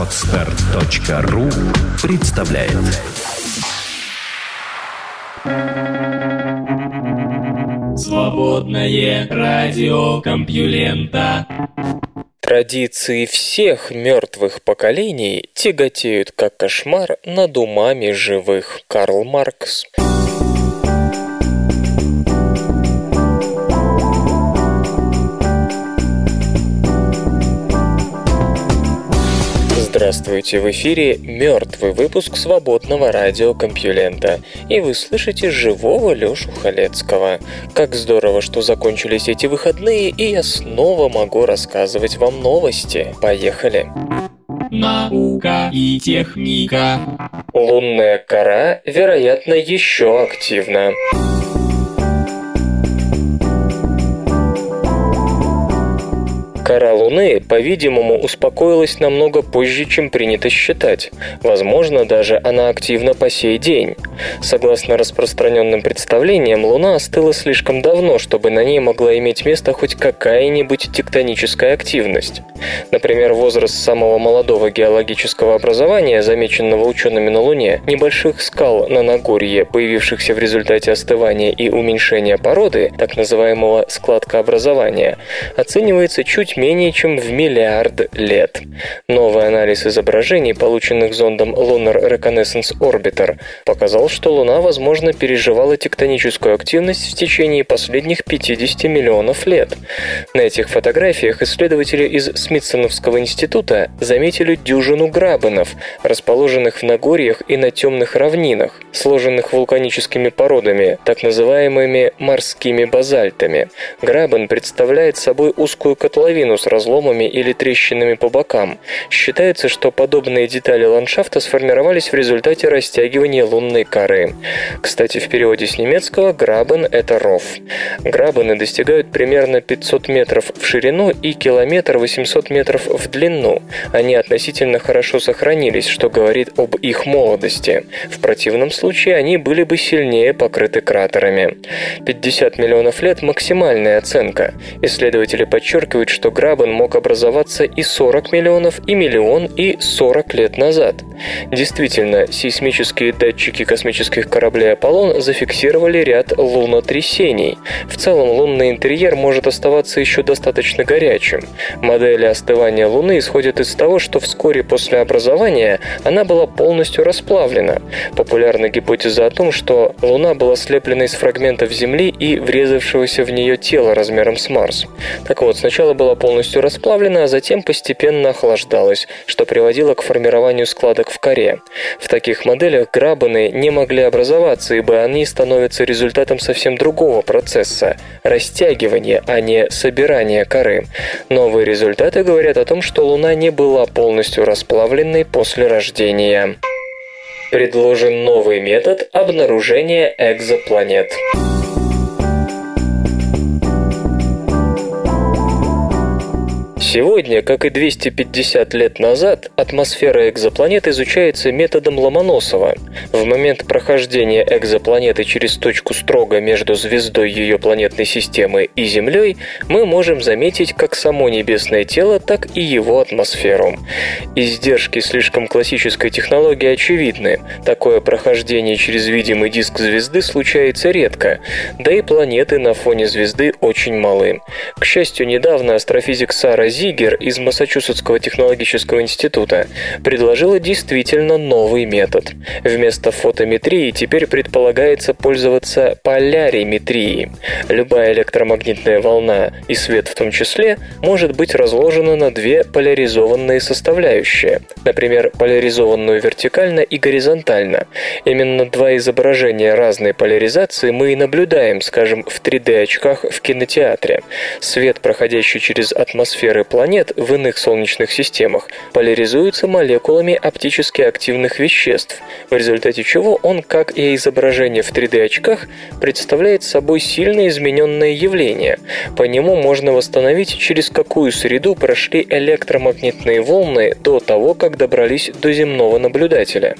Отстар.ру представляет Свободное радио Компьюлента Традиции всех мертвых поколений тяготеют как кошмар над умами живых. Карл Маркс. Здравствуйте, в эфире мертвый выпуск свободного радиокомпьюлента, и вы слышите живого Лёшу Халецкого. Как здорово, что закончились эти выходные, и я снова могу рассказывать вам новости. Поехали! Наука и техника. Лунная кора, вероятно, еще активна. Кора Луны, по-видимому, успокоилась намного позже, чем принято считать. Возможно, даже она активна по сей день. Согласно распространенным представлениям, Луна остыла слишком давно, чтобы на ней могла иметь место хоть какая-нибудь тектоническая активность. Например, возраст самого молодого геологического образования, замеченного учеными на Луне, небольших скал на Нагорье, появившихся в результате остывания и уменьшения породы, так называемого складкообразования, оценивается чуть менее чем в миллиард лет. Новый анализ изображений, полученных зондом Lunar Reconnaissance Orbiter, показал, что Луна, возможно, переживала тектоническую активность в течение последних 50 миллионов лет. На этих фотографиях исследователи из Смитсоновского института заметили дюжину грабенов, расположенных в Нагорьях и на темных равнинах, сложенных вулканическими породами, так называемыми морскими базальтами. Грабен представляет собой узкую котловину, с разломами или трещинами по бокам. Считается, что подобные детали ландшафта сформировались в результате растягивания лунной коры. Кстати, в переводе с немецкого «грабен» — это ров. Грабены достигают примерно 500 метров в ширину и километр 800 метров в длину. Они относительно хорошо сохранились, что говорит об их молодости. В противном случае они были бы сильнее покрыты кратерами. 50 миллионов лет – максимальная оценка. Исследователи подчеркивают, что Грабен мог образоваться и 40 миллионов, и миллион, и 40 лет назад. Действительно, сейсмические датчики космических кораблей «Аполлон» зафиксировали ряд лунотрясений. В целом, лунный интерьер может оставаться еще достаточно горячим. Модели остывания Луны исходят из того, что вскоре после образования она была полностью расплавлена. Популярна гипотеза о том, что Луна была слеплена из фрагментов Земли и врезавшегося в нее тела размером с Марс. Так вот, сначала была полностью расплавлена, а затем постепенно охлаждалась, что приводило к формированию складок в коре. В таких моделях грабаны не могли образоваться, ибо они становятся результатом совсем другого процесса – растягивания, а не собирания коры. Новые результаты говорят о том, что Луна не была полностью расплавленной после рождения. Предложен новый метод обнаружения экзопланет. Сегодня, как и 250 лет назад, атмосфера экзопланет изучается методом Ломоносова. В момент прохождения экзопланеты через точку строго между звездой ее планетной системы и Землей мы можем заметить как само небесное тело, так и его атмосферу. Издержки слишком классической технологии очевидны. Такое прохождение через видимый диск звезды случается редко, да и планеты на фоне звезды очень малы. К счастью, недавно астрофизик Сара Зигер из Массачусетского технологического института предложила действительно новый метод. Вместо фотометрии теперь предполагается пользоваться поляриметрией. Любая электромагнитная волна, и свет в том числе, может быть разложена на две поляризованные составляющие, например, поляризованную вертикально и горизонтально. Именно два изображения разной поляризации мы и наблюдаем, скажем, в 3D-очках в кинотеатре. Свет, проходящий через атмосферы планет в иных солнечных системах поляризуется молекулами оптически активных веществ, в результате чего он, как и изображение в 3D-очках, представляет собой сильно измененное явление. По нему можно восстановить, через какую среду прошли электромагнитные волны до того, как добрались до земного наблюдателя.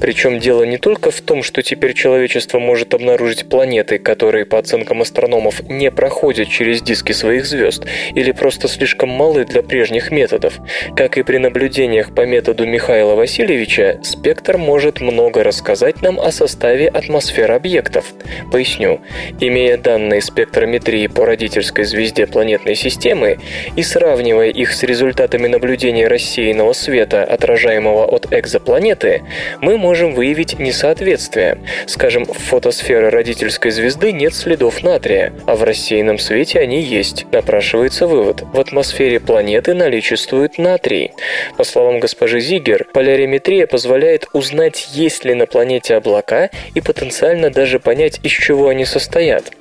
Причем дело не только в том, что теперь человечество может обнаружить планеты, которые, по оценкам астрономов, не проходят через диски своих звезд, или просто слишком малы для прежних методов. Как и при наблюдениях по методу Михаила Васильевича, спектр может много рассказать нам о составе атмосфер объектов. Поясню. Имея данные спектрометрии по родительской звезде планетной системы и сравнивая их с результатами наблюдения рассеянного света, отражаемого от экзопланеты, мы можем выявить несоответствие. Скажем, в фотосфере родительской звезды нет следов натрия, а в рассеянном свете они есть. Напрашивается вывод. В атмосфере планеты наличествует натрий. По словам госпожи Зигер, полариметрия позволяет узнать, есть ли на планете облака и потенциально даже понять, из чего они состоят.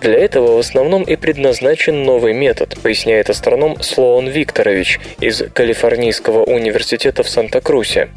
Для этого в основном и предназначен новый метод, поясняет астроном Слоун Викторович из Калифорнийского университета в Санта-Крусе.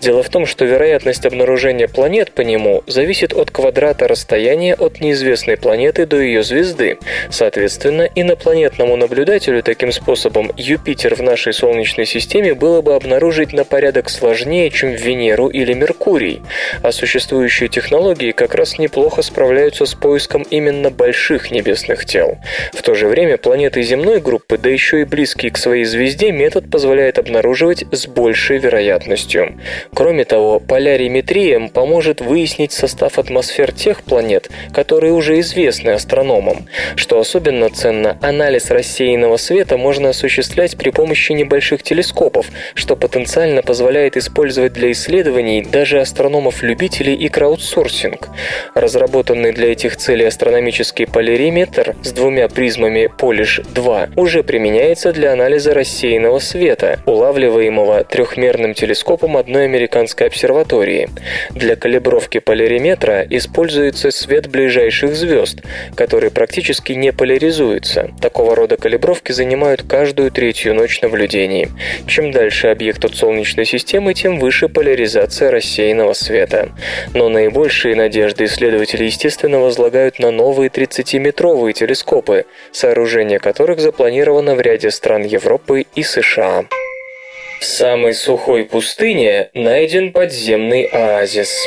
Дело в том, что вероятность обнаружения планет по нему зависит от квадрата расстояния от неизвестной планеты до ее звезды. Соответственно, инопланетному наблюдателю таким способом Юпитер в нашей Солнечной системе было бы обнаружить на порядок сложнее, чем Венеру или Меркурий. А существующие технологии как раз неплохо справляются с поиском именно больших небесных тел. В то же время планеты земной группы, да еще и близкие к своей звезде, метод позволяет обнаруживать с большей вероятностью. Кроме того, поляриметрия поможет выяснить состав атмосфер тех планет, которые уже известны астрономам. Что особенно ценно, анализ рассеянного света можно осуществлять при помощи небольших телескопов, что потенциально позволяет использовать для исследований даже астрономов-любителей и краудсорсинг. Разработанный для этих целей астрономический полириметр с двумя призмами Polish-2 уже применяется для анализа рассеянного света, улавливаемого трехмерным телескопом одной американской обсерватории. Для калибровки полириметра используется свет ближайших звезд, который практически не поляризуется. Такого рода калибровки занимают каждую третью ночь наблюдений. Чем дальше объект от Солнечной системы, тем выше поляризация рассеянного света. Но наибольшие надежды исследователи, естественно, возлагают на новые 30-метровые телескопы, сооружение которых запланировано в ряде стран Европы и США. В самой сухой пустыне найден подземный оазис.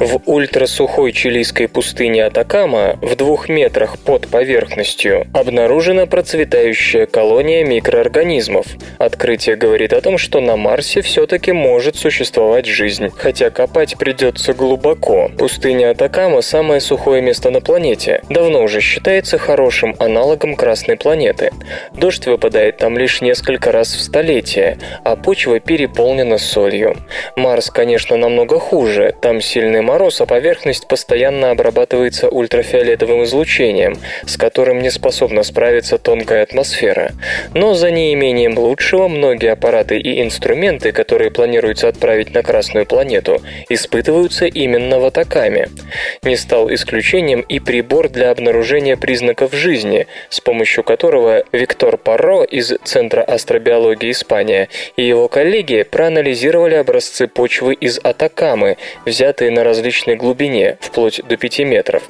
В ультрасухой чилийской пустыне Атакама, в двух метрах под поверхностью, обнаружена процветающая колония микроорганизмов. Открытие говорит о том, что на Марсе все-таки может существовать жизнь, хотя копать придется глубоко. Пустыня Атакама – самое сухое место на планете. Давно уже считается хорошим аналогом Красной планеты. Дождь выпадает там лишь несколько раз в столетие, а почва переполнена солью. Марс, конечно, намного хуже, там сильный мороз, а поверхность постоянно обрабатывается ультрафиолетовым излучением, с которым не способна справиться тонкая атмосфера. Но за неимением лучшего многие аппараты и инструменты, которые планируется отправить на Красную планету, испытываются именно в Атакаме. Не стал исключением и прибор для обнаружения признаков жизни, с помощью которого Виктор Парро из Центра астробиологии Испания и его коллеги проанализировали образцы почвы из Атакамы, взятые на различной глубине, вплоть до 5 метров.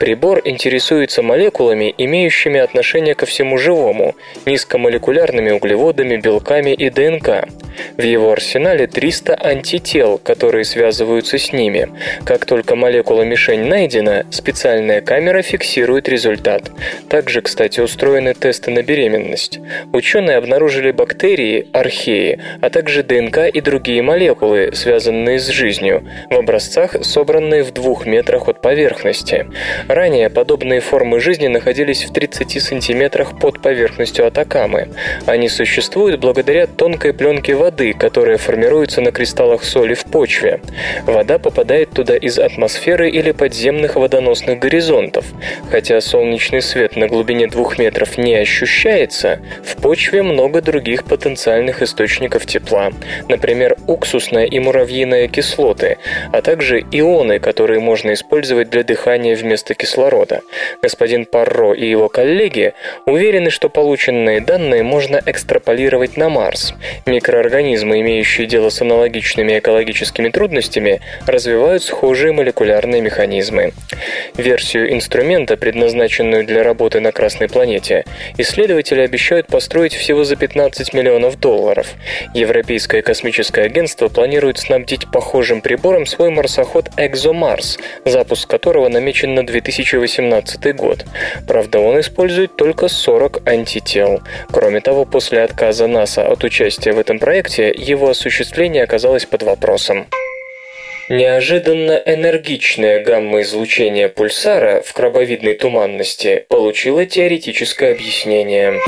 Прибор интересуется молекулами, имеющими отношение ко всему живому, низкомолекулярными углеводами, белками и ДНК. В его арсенале 300 антител, которые связываются с ними. Как только молекула-мишень найдена, специальная камера фиксирует результат. Также, кстати, устроены тесты на беременность. Ученые обнаружили бактерии, археи, а также ДНК и другие молекулы, связанные с жизнью, в образцах собранные в двух метрах от поверхности. Ранее подобные формы жизни находились в 30 сантиметрах под поверхностью Атакамы. Они существуют благодаря тонкой пленке воды, которая формируется на кристаллах соли в почве. Вода попадает туда из атмосферы или подземных водоносных горизонтов. Хотя солнечный свет на глубине двух метров не ощущается, в почве много других потенциальных источников тепла, например, уксусная и муравьиная кислоты, а также ионы, которые можно использовать для дыхания вместо кислорода. Господин Парро и его коллеги уверены, что полученные данные можно экстраполировать на Марс. Микроорганизмы, имеющие дело с аналогичными экологическими трудностями, развивают схожие молекулярные механизмы. Версию инструмента, предназначенную для работы на Красной планете, исследователи обещают построить всего за 15 миллионов долларов. Европейское космическое агентство планирует снабдить похожим прибором свой марсоход марсоход ExoMars, запуск которого намечен на 2018 год. Правда, он использует только 40 антител. Кроме того, после отказа НАСА от участия в этом проекте, его осуществление оказалось под вопросом. Неожиданно энергичное гамма-излучение пульсара в крабовидной туманности получило теоретическое объяснение.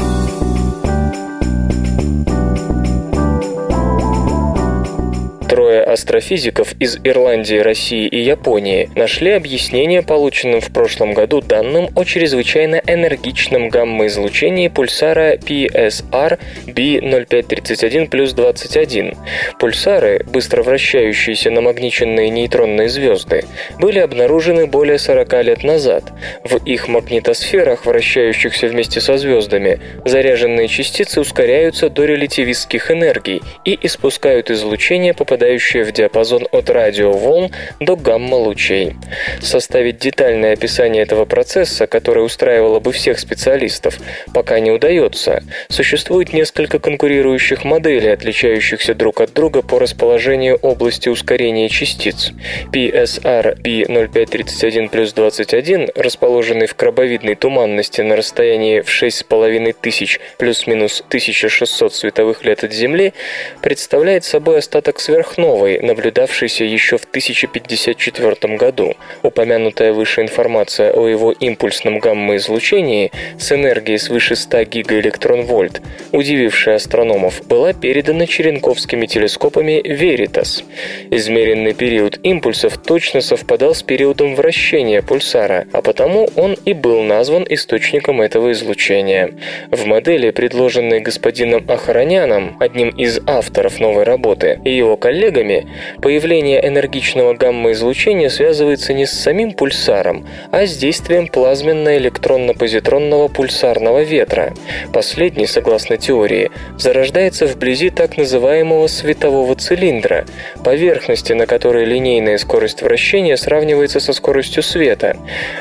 Трое астрофизиков из Ирландии, России и Японии нашли объяснение полученным в прошлом году данным о чрезвычайно энергичном гамма-излучении пульсара PSR B0531 плюс 21. Пульсары, быстро вращающиеся намагниченные нейтронные звезды, были обнаружены более 40 лет назад. В их магнитосферах, вращающихся вместе со звездами, заряженные частицы ускоряются до релятивистских энергий и испускают излучение, попадающее попадающие в диапазон от радиоволн до гамма-лучей. Составить детальное описание этого процесса, которое устраивало бы всех специалистов, пока не удается. Существует несколько конкурирующих моделей, отличающихся друг от друга по расположению области ускорения частиц. PSR P0531 плюс 21, расположенный в крабовидной туманности на расстоянии в 6,5 тысяч плюс-минус 1600 световых лет от Земли, представляет собой остаток сверх сверхновой, наблюдавшейся еще в 1054 году. Упомянутая выше информация о его импульсном гамма-излучении с энергией свыше 100 гигаэлектрон-вольт, удивившая астрономов, была передана черенковскими телескопами Veritas. Измеренный период импульсов точно совпадал с периодом вращения пульсара, а потому он и был назван источником этого излучения. В модели, предложенной господином Охраняном, одним из авторов новой работы, и его коллегами, коллегами, появление энергичного гамма-излучения связывается не с самим пульсаром, а с действием плазменно-электронно-позитронного пульсарного ветра. Последний, согласно теории, зарождается вблизи так называемого светового цилиндра, поверхности, на которой линейная скорость вращения сравнивается со скоростью света.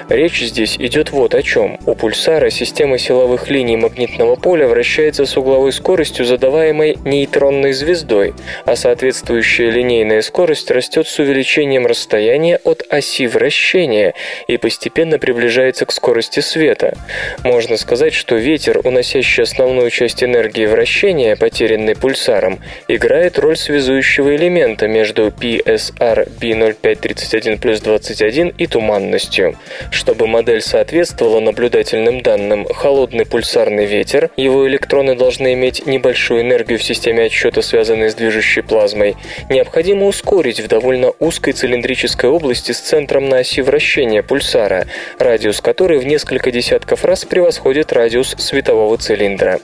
Речь здесь идет вот о чем. У пульсара система силовых линий магнитного поля вращается с угловой скоростью, задаваемой нейтронной звездой, а соответствующая Текущая линейная скорость растет с увеличением расстояния от оси вращения и постепенно приближается к скорости света. Можно сказать, что ветер, уносящий основную часть энергии вращения, потерянной пульсаром, играет роль связующего элемента между PSR B0531 плюс 21 и туманностью. Чтобы модель соответствовала наблюдательным данным, холодный пульсарный ветер, его электроны должны иметь небольшую энергию в системе отсчета, связанной с движущей плазмой, необходимо ускорить в довольно узкой цилиндрической области с центром на оси вращения пульсара, радиус которой в несколько десятков раз превосходит радиус светового цилиндра.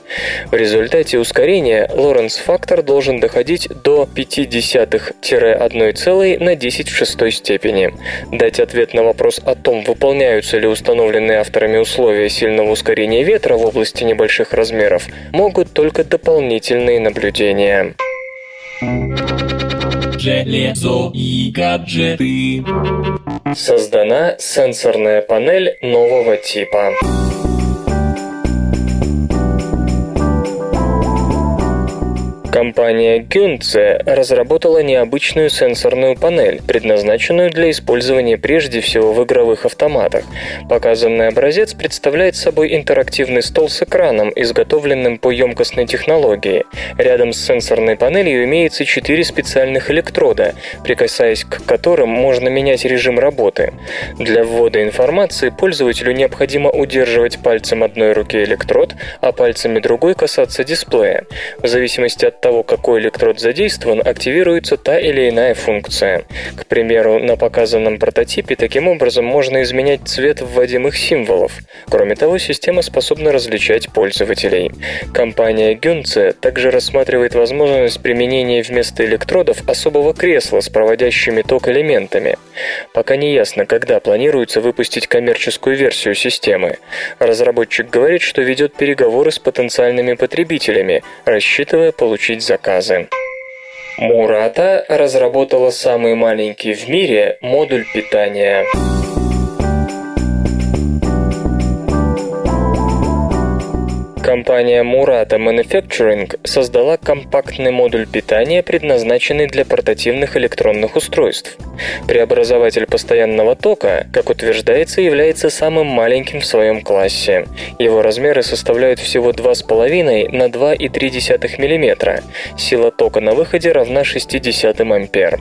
В результате ускорения Лоренц-фактор должен доходить до 0,5-1 на 10 в шестой степени. Дать ответ на вопрос о том, выполняются ли установленные авторами условия сильного ускорения ветра в области небольших размеров, могут только дополнительные наблюдения железо и гаджеты. Создана сенсорная панель нового типа. Компания Гюнце разработала необычную сенсорную панель, предназначенную для использования прежде всего в игровых автоматах. Показанный образец представляет собой интерактивный стол с экраном, изготовленным по емкостной технологии. Рядом с сенсорной панелью имеется четыре специальных электрода, прикасаясь к которым можно менять режим работы. Для ввода информации пользователю необходимо удерживать пальцем одной руки электрод, а пальцами другой касаться дисплея. В зависимости от того, какой электрод задействован, активируется та или иная функция. К примеру, на показанном прототипе таким образом можно изменять цвет вводимых символов. Кроме того, система способна различать пользователей. Компания Гюнце также рассматривает возможность применения вместо электродов особого кресла с проводящими ток элементами. Пока не ясно, когда планируется выпустить коммерческую версию системы. Разработчик говорит, что ведет переговоры с потенциальными потребителями, рассчитывая получить получить заказы. Мурата разработала самый маленький в мире модуль питания. Компания Murata Manufacturing создала компактный модуль питания, предназначенный для портативных электронных устройств. Преобразователь постоянного тока, как утверждается, является самым маленьким в своем классе. Его размеры составляют всего 2,5 на 2,3 мм. Сила тока на выходе равна 60 ампер.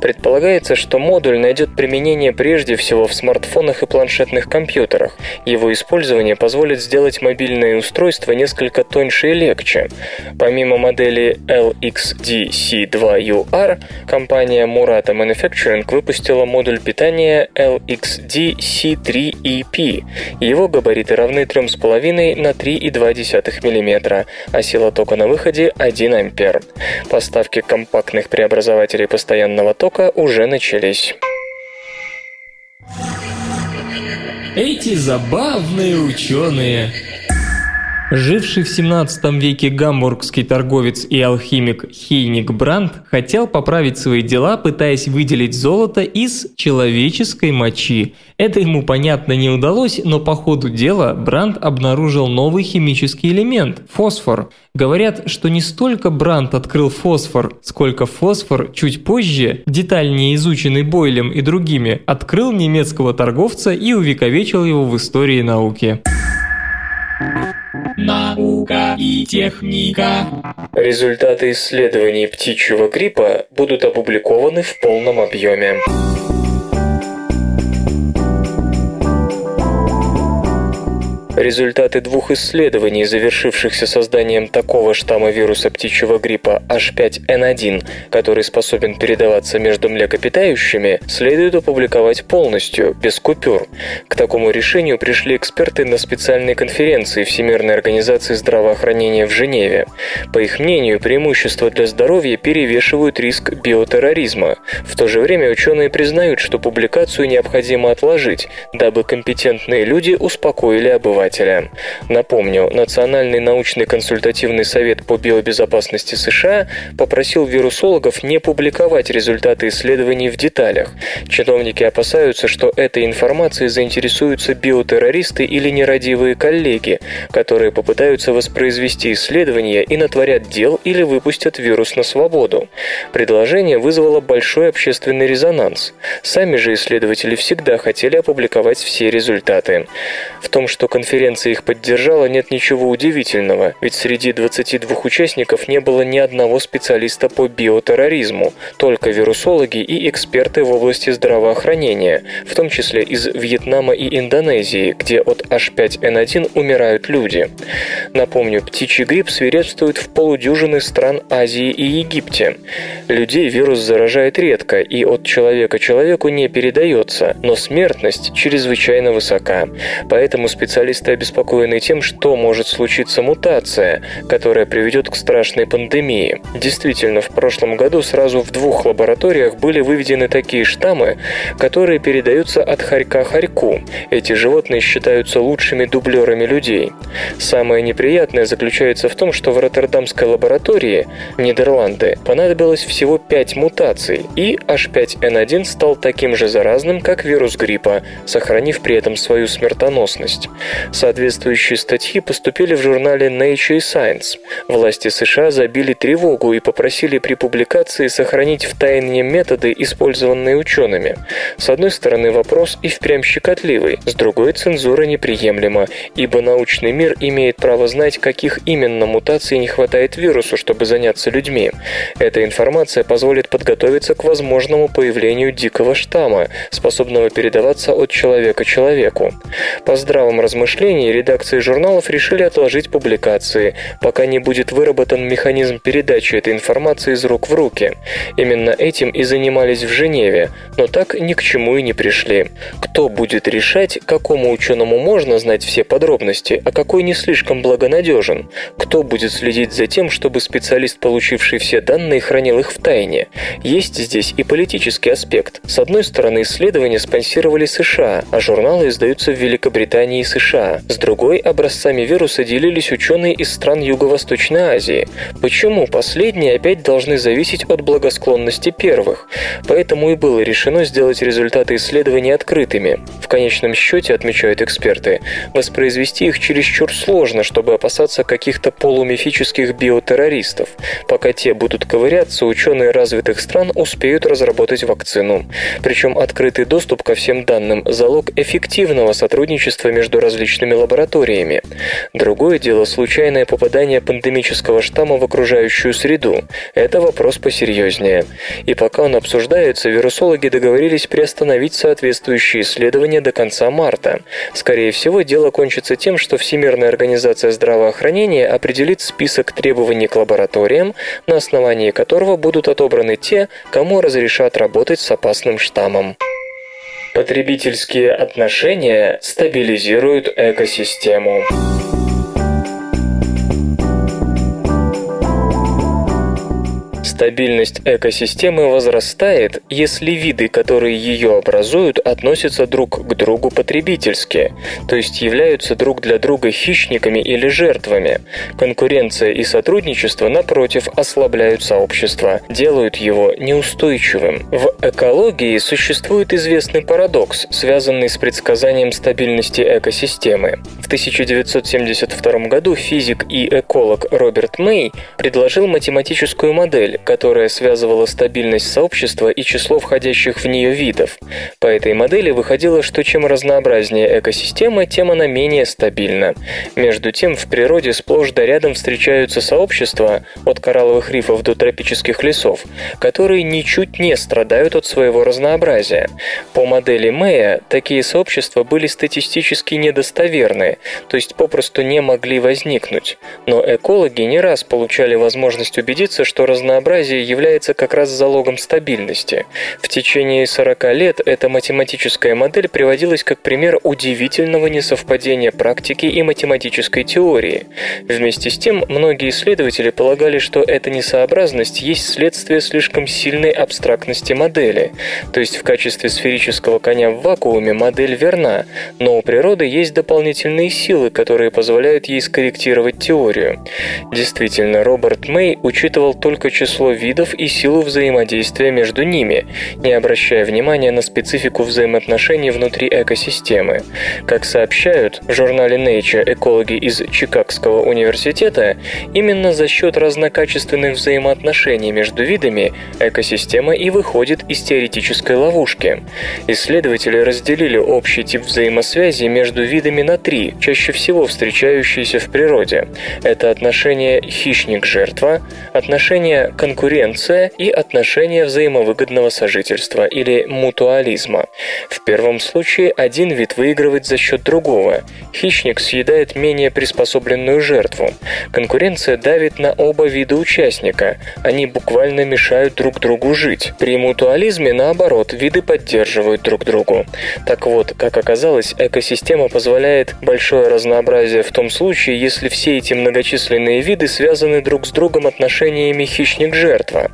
Предполагается, что модуль найдет применение прежде всего в смартфонах и планшетных компьютерах. Его использование позволит сделать мобильные устройства несколько тоньше и легче. Помимо модели LXD-C2UR, компания Murata Manufacturing выпустила модуль питания LXD-C3EP. Его габариты равны 3,5 на 3,2 мм, а сила тока на выходе 1 ампер. Поставки компактных преобразователей постоянного тока уже начались. Эти забавные ученые. Живший в 17 веке гамбургский торговец и алхимик Хейник Брандт хотел поправить свои дела, пытаясь выделить золото из человеческой мочи. Это ему, понятно, не удалось, но по ходу дела Брандт обнаружил новый химический элемент – фосфор. Говорят, что не столько Брандт открыл фосфор, сколько фосфор чуть позже, детальнее изученный Бойлем и другими, открыл немецкого торговца и увековечил его в истории науки. Наука и техника. Результаты исследований птичьего гриппа будут опубликованы в полном объеме. Результаты двух исследований, завершившихся созданием такого штамма вируса птичьего гриппа H5N1, который способен передаваться между млекопитающими, следует опубликовать полностью, без купюр. К такому решению пришли эксперты на специальной конференции Всемирной организации здравоохранения в Женеве. По их мнению, преимущества для здоровья перевешивают риск биотерроризма. В то же время ученые признают, что публикацию необходимо отложить, дабы компетентные люди успокоили обывателей обывателя. Напомню, Национальный научный консультативный совет по биобезопасности США попросил вирусологов не публиковать результаты исследований в деталях. Чиновники опасаются, что этой информацией заинтересуются биотеррористы или нерадивые коллеги, которые попытаются воспроизвести исследования и натворят дел или выпустят вирус на свободу. Предложение вызвало большой общественный резонанс. Сами же исследователи всегда хотели опубликовать все результаты. В том, что конференция конференция их поддержала, нет ничего удивительного, ведь среди 22 участников не было ни одного специалиста по биотерроризму, только вирусологи и эксперты в области здравоохранения, в том числе из Вьетнама и Индонезии, где от H5N1 умирают люди. Напомню, птичий грипп свирепствует в полудюжины стран Азии и Египте. Людей вирус заражает редко и от человека человеку не передается, но смертность чрезвычайно высока. Поэтому специалисты специалисты обеспокоены тем, что может случиться мутация, которая приведет к страшной пандемии. Действительно, в прошлом году сразу в двух лабораториях были выведены такие штаммы, которые передаются от хорька хорьку. Эти животные считаются лучшими дублерами людей. Самое неприятное заключается в том, что в Роттердамской лаборатории, Нидерланды, понадобилось всего 5 мутаций, и H5N1 стал таким же заразным, как вирус гриппа, сохранив при этом свою смертоносность. Соответствующие статьи поступили в журнале Nature Science. Власти США забили тревогу и попросили при публикации сохранить в тайне методы, использованные учеными. С одной стороны, вопрос и впрямь щекотливый, с другой цензура неприемлема, ибо научный мир имеет право знать, каких именно мутаций не хватает вирусу, чтобы заняться людьми. Эта информация позволит подготовиться к возможному появлению дикого штамма, способного передаваться от человека человеку. По здравом размышлениям размышлений редакции журналов решили отложить публикации, пока не будет выработан механизм передачи этой информации из рук в руки. Именно этим и занимались в Женеве, но так ни к чему и не пришли. Кто будет решать, какому ученому можно знать все подробности, а какой не слишком благонадежен? Кто будет следить за тем, чтобы специалист, получивший все данные, хранил их в тайне? Есть здесь и политический аспект. С одной стороны, исследования спонсировали США, а журналы издаются в Великобритании и США. С другой, образцами вируса делились ученые из стран Юго-Восточной Азии. Почему последние опять должны зависеть от благосклонности первых? Поэтому и было решено сделать результаты исследований открытыми. В конечном счете, отмечают эксперты, воспроизвести их чересчур сложно, чтобы опасаться каких-то полумифических биотеррористов. Пока те будут ковыряться, ученые развитых стран успеют разработать вакцину. Причем открытый доступ ко всем данным – залог эффективного сотрудничества между различными лабораториями. Другое дело – случайное попадание пандемического штамма в окружающую среду. Это вопрос посерьезнее. И пока он обсуждается, вирусологи договорились приостановить соответствующие исследования до конца марта. Скорее всего, дело кончится тем, что Всемирная организация здравоохранения определит список требований к лабораториям, на основании которого будут отобраны те, кому разрешат работать с опасным штаммом. Потребительские отношения стабилизируют экосистему. Стабильность экосистемы возрастает, если виды, которые ее образуют, относятся друг к другу потребительски, то есть являются друг для друга хищниками или жертвами. Конкуренция и сотрудничество, напротив, ослабляют сообщество, делают его неустойчивым. В экологии существует известный парадокс, связанный с предсказанием стабильности экосистемы. В 1972 году физик и эколог Роберт Мэй предложил математическую модель, которая связывала стабильность сообщества и число входящих в нее видов. По этой модели выходило, что чем разнообразнее экосистема, тем она менее стабильна. Между тем, в природе сплошь да рядом встречаются сообщества, от коралловых рифов до тропических лесов, которые ничуть не страдают от своего разнообразия. По модели Мэя, такие сообщества были статистически недостоверны, то есть попросту не могли возникнуть. Но экологи не раз получали возможность убедиться, что разнообразие разнообразие является как раз залогом стабильности. В течение 40 лет эта математическая модель приводилась как пример удивительного несовпадения практики и математической теории. Вместе с тем, многие исследователи полагали, что эта несообразность есть следствие слишком сильной абстрактности модели. То есть в качестве сферического коня в вакууме модель верна, но у природы есть дополнительные силы, которые позволяют ей скорректировать теорию. Действительно, Роберт Мэй учитывал только число число видов и силу взаимодействия между ними, не обращая внимания на специфику взаимоотношений внутри экосистемы. Как сообщают в журнале Nature экологи из Чикагского университета, именно за счет разнокачественных взаимоотношений между видами экосистема и выходит из теоретической ловушки. Исследователи разделили общий тип взаимосвязи между видами на три, чаще всего встречающиеся в природе. Это отношение хищник-жертва, отношение конкурент конкуренция и отношения взаимовыгодного сожительства или мутуализма. В первом случае один вид выигрывает за счет другого. Хищник съедает менее приспособленную жертву. Конкуренция давит на оба вида участника. Они буквально мешают друг другу жить. При мутуализме, наоборот, виды поддерживают друг другу. Так вот, как оказалось, экосистема позволяет большое разнообразие в том случае, если все эти многочисленные виды связаны друг с другом отношениями хищник-жертва жертва.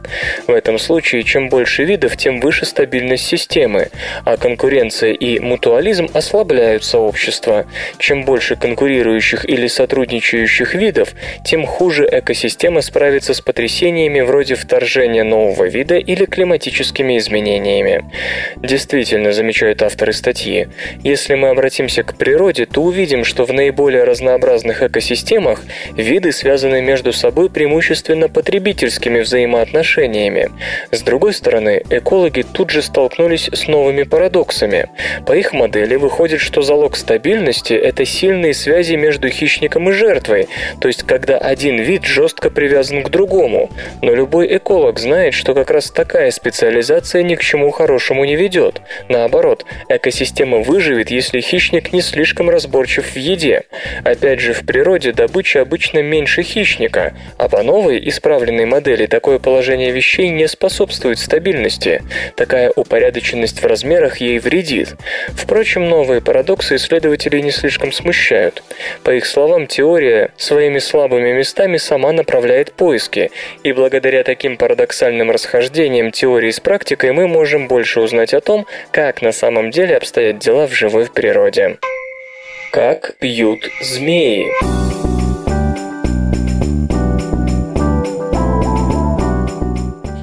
В этом случае, чем больше видов, тем выше стабильность системы, а конкуренция и мутуализм ослабляют сообщество. Чем больше конкурирующих или сотрудничающих видов, тем хуже экосистема справится с потрясениями вроде вторжения нового вида или климатическими изменениями. Действительно, замечают авторы статьи, если мы обратимся к природе, то увидим, что в наиболее разнообразных экосистемах виды связаны между собой преимущественно потребительскими взаимодействиями взаимоотношениями. С другой стороны, экологи тут же столкнулись с новыми парадоксами. По их модели выходит, что залог стабильности – это сильные связи между хищником и жертвой, то есть когда один вид жестко привязан к другому. Но любой эколог знает, что как раз такая специализация ни к чему хорошему не ведет. Наоборот, экосистема выживет, если хищник не слишком разборчив в еде. Опять же, в природе добыча обычно меньше хищника, а по новой, исправленной модели такой такое положение вещей не способствует стабильности. Такая упорядоченность в размерах ей вредит. Впрочем, новые парадоксы исследователей не слишком смущают. По их словам, теория своими слабыми местами сама направляет поиски, и благодаря таким парадоксальным расхождениям теории с практикой мы можем больше узнать о том, как на самом деле обстоят дела в живой природе. Как пьют змеи?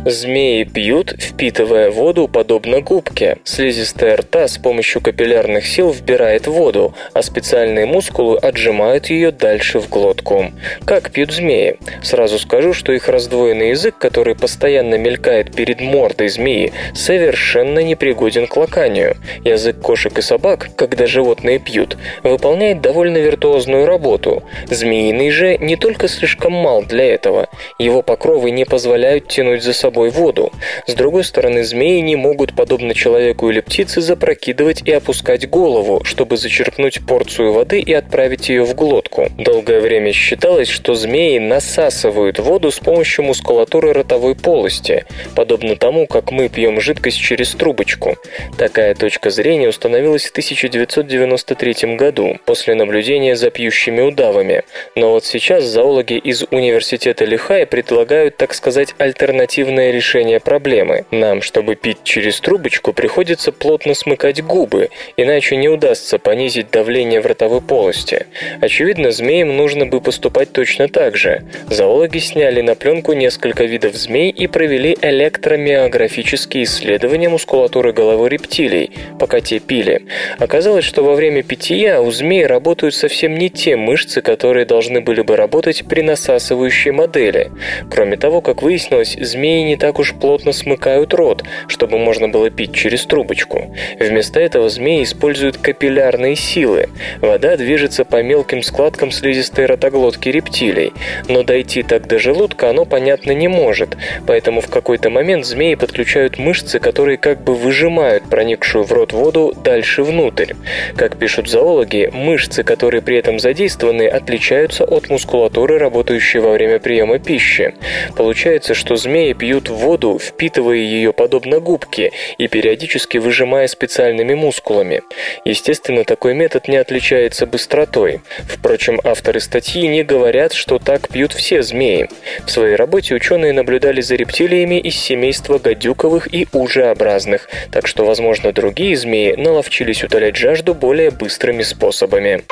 Змеи пьют, впитывая воду, подобно губке. Слизистая рта с помощью капиллярных сил вбирает воду, а специальные мускулы отжимают ее дальше в глотку. Как пьют змеи? Сразу скажу, что их раздвоенный язык, который постоянно мелькает перед мордой змеи, совершенно непригоден к лаканию. Язык кошек и собак, когда животные пьют, выполняет довольно виртуозную работу. Змеиный же не только слишком мал для этого, его покровы не позволяют тянуть за собой собой воду. С другой стороны, змеи не могут, подобно человеку или птице, запрокидывать и опускать голову, чтобы зачерпнуть порцию воды и отправить ее в глотку. Долгое время считалось, что змеи насасывают воду с помощью мускулатуры ротовой полости, подобно тому, как мы пьем жидкость через трубочку. Такая точка зрения установилась в 1993 году после наблюдения за пьющими удавами. Но вот сейчас зоологи из университета Лихай предлагают, так сказать, альтернативное правильное решение проблемы. Нам, чтобы пить через трубочку, приходится плотно смыкать губы, иначе не удастся понизить давление в ротовой полости. Очевидно, змеям нужно бы поступать точно так же. Зоологи сняли на пленку несколько видов змей и провели электромиографические исследования мускулатуры головы рептилий, пока те пили. Оказалось, что во время питья у змей работают совсем не те мышцы, которые должны были бы работать при насасывающей модели. Кроме того, как выяснилось, змеи не так уж плотно смыкают рот, чтобы можно было пить через трубочку. Вместо этого змеи используют капиллярные силы. Вода движется по мелким складкам слизистой ротоглотки рептилий, но дойти так до желудка оно, понятно, не может, поэтому в какой-то момент змеи подключают мышцы, которые как бы выжимают проникшую в рот воду дальше внутрь. Как пишут зоологи, мышцы, которые при этом задействованы, отличаются от мускулатуры, работающей во время приема пищи. Получается, что змеи пьют воду, впитывая ее подобно губке и периодически выжимая специальными мускулами. Естественно, такой метод не отличается быстротой. Впрочем, авторы статьи не говорят, что так пьют все змеи. В своей работе ученые наблюдали за рептилиями из семейства гадюковых и ужеобразных, так что, возможно, другие змеи наловчились утолять жажду более быстрыми способами.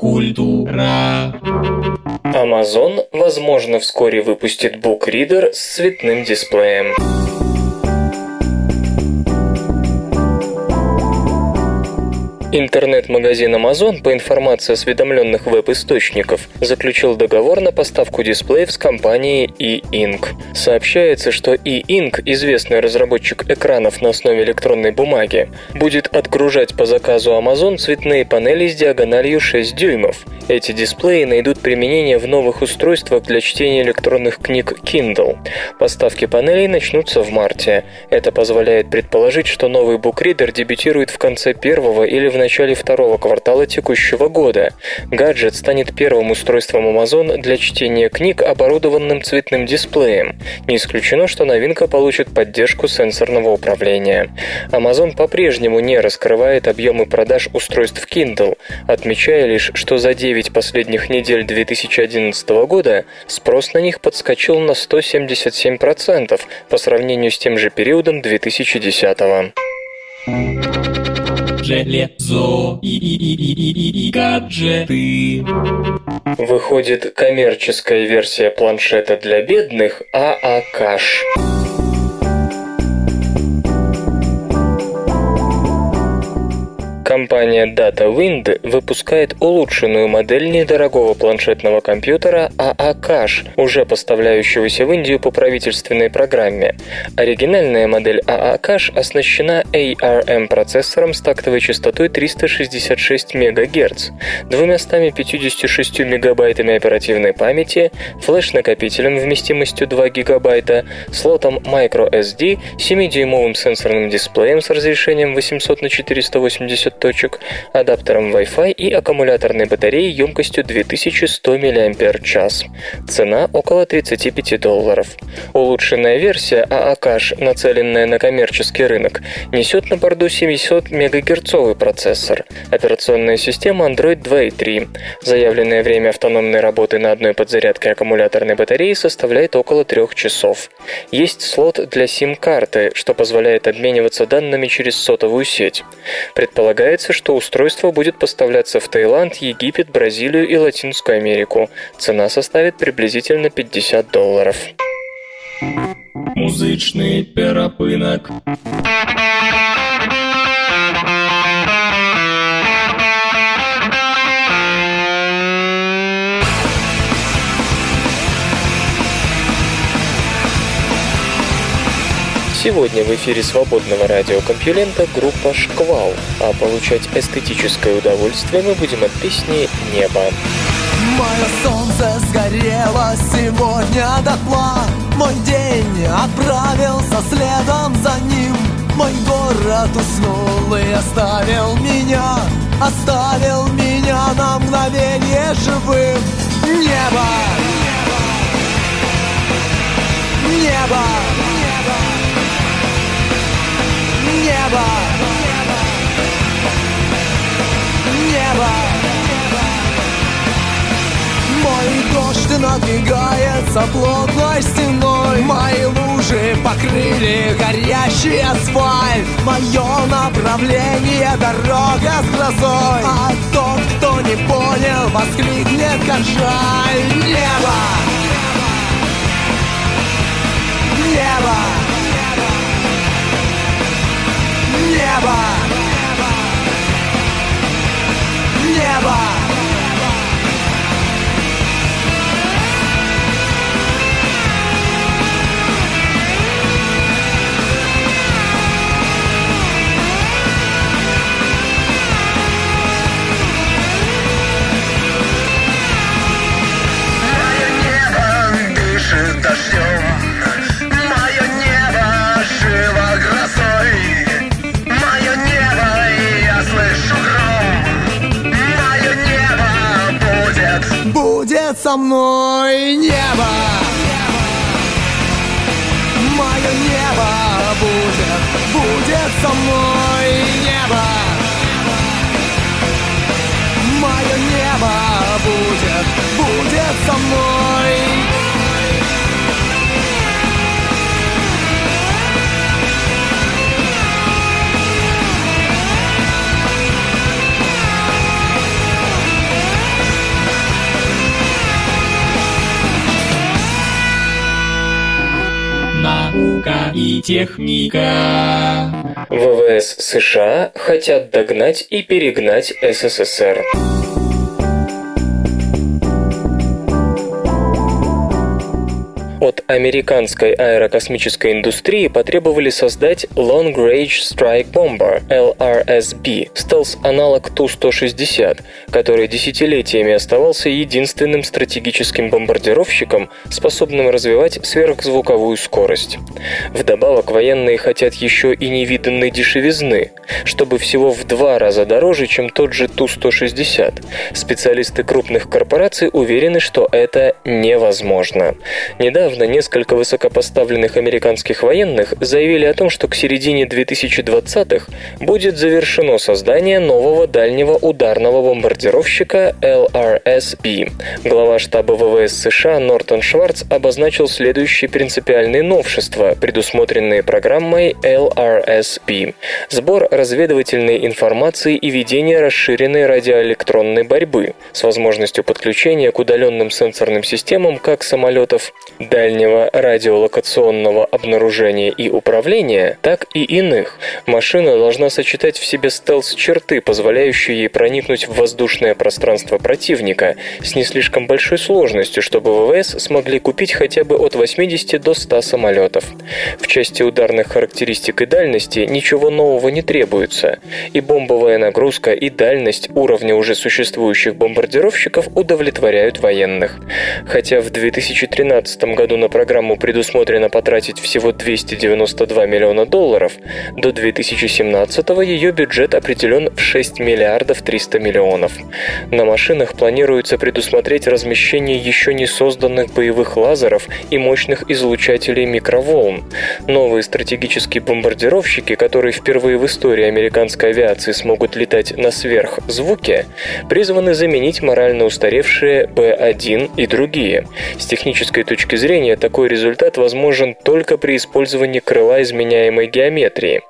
Культура. Amazon, возможно, вскоре выпустит букридер с цветным дисплеем. Интернет-магазин Amazon, по информации осведомленных веб-источников, заключил договор на поставку дисплеев с компанией E-Ink. Сообщается, что E-Ink, известный разработчик экранов на основе электронной бумаги, будет отгружать по заказу Amazon цветные панели с диагональю 6 дюймов. Эти дисплеи найдут применение в новых устройствах для чтения электронных книг Kindle. Поставки панелей начнутся в марте. Это позволяет предположить, что новый букридер дебютирует в конце первого или в начале второго квартала текущего года. Гаджет станет первым устройством Amazon для чтения книг, оборудованным цветным дисплеем. Не исключено, что новинка получит поддержку сенсорного управления. Amazon по-прежнему не раскрывает объемы продаж устройств Kindle, отмечая лишь, что за 9 последних недель 2011 года спрос на них подскочил на 177% по сравнению с тем же периодом 2010 года железо и, гаджеты. Выходит коммерческая версия планшета для бедных ААКаш. Компания DataWind выпускает улучшенную модель недорогого планшетного компьютера AACache, уже поставляющегося в Индию по правительственной программе. Оригинальная модель AACache оснащена ARM-процессором с тактовой частотой 366 МГц, 256 мегабайтами оперативной памяти, флеш-накопителем вместимостью 2 ГБ, слотом microSD, 7-дюймовым сенсорным дисплеем с разрешением 800 на 480 точек, адаптером Wi-Fi и аккумуляторной батареей емкостью 2100 мАч. Цена около 35 долларов. Улучшенная версия AACache, нацеленная на коммерческий рынок, несет на борту 700 МГц процессор, операционная система Android 2.3. Заявленное время автономной работы на одной подзарядке аккумуляторной батареи составляет около 3 часов. Есть слот для SIM-карты, что позволяет обмениваться данными через сотовую сеть. Предполагается, Ожидается, что устройство будет поставляться в Таиланд, Египет, Бразилию и Латинскую Америку. Цена составит приблизительно 50 долларов. Музычный перапынок. Сегодня в эфире свободного радиокомпьюлента группа «Шквал», а получать эстетическое удовольствие мы будем от песни «Небо». Мое солнце сгорело сегодня дотла Мой день отправился следом за ним Мой город уснул и оставил меня Оставил меня на мгновение живым Небо! Небо! Небо! Небо! Мой дождь надвигается плотной стеной Мои лужи покрыли горящий асфальт Мое направление дорога с грозой А тот, кто не понял, воскликнет как жаль Небо! Небо! Небо! Небо! Мое небо дышит дождем, со мной небо. Мое небо будет, будет со мной небо. Мое небо будет, будет со мной Наука и техника. ВВС США хотят догнать и перегнать СССР. Американской аэрокосмической индустрии потребовали создать Long Range Strike Bomber LRSB, стелс-аналог Ту-160, который десятилетиями оставался единственным стратегическим бомбардировщиком, способным развивать сверхзвуковую скорость. Вдобавок военные хотят еще и невиданной дешевизны, чтобы всего в два раза дороже, чем тот же Ту-160. Специалисты крупных корпораций уверены, что это невозможно. Недавно несколько высокопоставленных американских военных заявили о том, что к середине 2020-х будет завершено создание нового дальнего ударного бомбардировщика LRSB. Глава штаба ВВС США Нортон Шварц обозначил следующие принципиальные новшества, предусмотренные программой LRSB. Сбор разведывательной информации и ведение расширенной радиоэлектронной борьбы с возможностью подключения к удаленным сенсорным системам как самолетов дальнего радиолокационного обнаружения и управления, так и иных. Машина должна сочетать в себе стелс-черты, позволяющие ей проникнуть в воздушное пространство противника с не слишком большой сложностью, чтобы ВВС смогли купить хотя бы от 80 до 100 самолетов. В части ударных характеристик и дальности ничего нового не требуется, и бомбовая нагрузка и дальность уровня уже существующих бомбардировщиков удовлетворяют военных. Хотя в 2013 году на программу предусмотрено потратить всего 292 миллиона долларов, до 2017 ее бюджет определен в 6 миллиардов 300 миллионов. На машинах планируется предусмотреть размещение еще не созданных боевых лазеров и мощных излучателей микроволн. Новые стратегические бомбардировщики, которые впервые в истории американской авиации смогут летать на сверхзвуке, призваны заменить морально устаревшие Б-1 и другие. С технической точки зрения такой результат возможен только при использовании крыла изменяемой геометрии.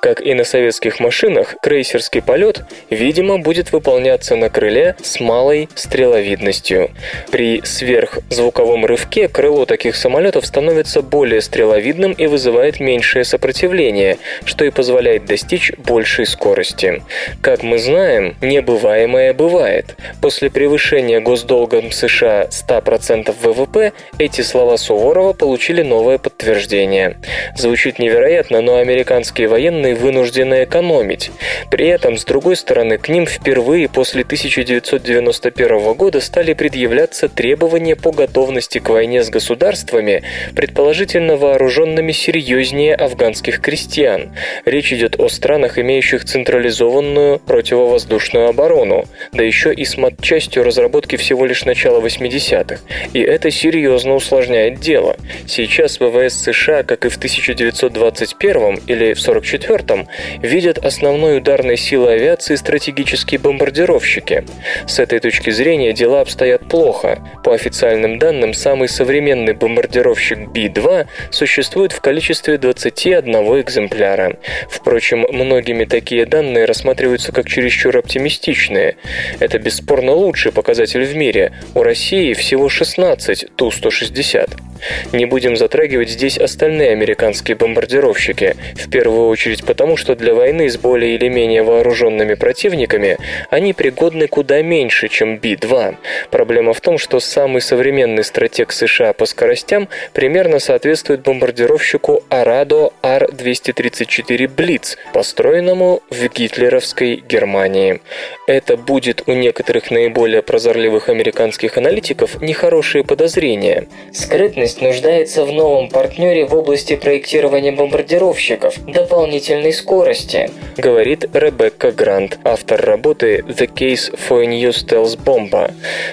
Как и на советских машинах, крейсерский полет, видимо, будет выполняться на крыле с малой стреловидностью. При сверхзвуковом рывке крыло таких самолетов становится более стреловидным и вызывает меньшее сопротивление, что и позволяет достичь большей скорости. Как мы знаем, небываемое бывает. После превышения госдолгом США 100% ВВП эти слова Суворова получили новое подтверждение. Звучит невероятно, но американские военные вынуждены экономить. При этом, с другой стороны, к ним впервые после 1991 года стали предъявляться требования по готовности к войне с государствами, предположительно вооруженными серьезнее афганских крестьян. Речь идет о странах, имеющих централизованную противовоздушную оборону, да еще и с матчастью разработки всего лишь начала 80-х. И это серьезно усложняет дело. Сейчас ВВС США, как и в 1921 или в 1944 видят основной ударной силой авиации стратегические бомбардировщики. С этой точки зрения дела обстоят плохо. По официальным данным, самый современный бомбардировщик Би-2 существует в количестве 21 экземпляра. Впрочем, многими такие данные рассматриваются как чересчур оптимистичные. Это бесспорно лучший показатель в мире. У России всего 16 Ту-160. Не будем затрагивать здесь остальные американские бомбардировщики, в первую очередь потому, что для войны с более или менее вооруженными противниками они пригодны куда меньше, чем Би-2. Проблема в том, что самый современный стратег США по скоростям примерно соответствует бомбардировщику Арадо Ар-234 Блиц, построенному в гитлеровской Германии. Это будет у некоторых наиболее прозорливых американских аналитиков нехорошие подозрения. Скрытность нуждается в новом партнере в области проектирования бомбардировщиков, дополнительной скорости, говорит Ребекка Грант, автор работы The Case for a New Stealth Bomb.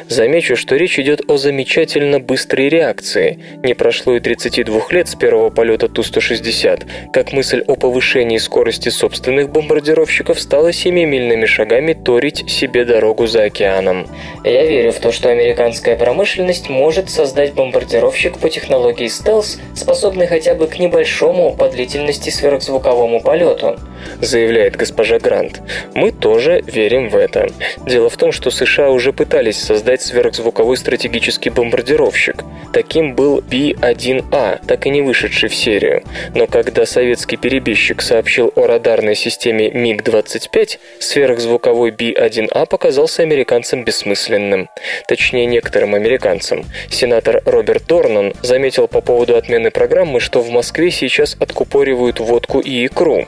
Замечу, что речь идет о замечательно быстрой реакции. Не прошло и 32 лет с первого полета Ту-160, как мысль о повышении скорости собственных бомбардировщиков стала семимильными шагами торить себе дорогу за океаном. Я верю в то, что американская промышленность может создать бомбардировщик по технологии стелс, способный хотя бы к небольшому по длительности сверхзвуковому полету, заявляет госпожа Грант. Мы тоже верим в это. Дело в том, что США уже пытались создать сверхзвуковой стратегический бомбардировщик. Таким был Би-1А, так и не вышедший в серию. Но когда советский перебежчик сообщил о радарной системе МиГ-25, сверхзвуковой Би-1А показался американцам бессмысленным. Точнее, некоторым американцам. Сенатор Роберт Дорнан заметил по поводу отмены программы, что в Москве сейчас откупоривают водку и икру.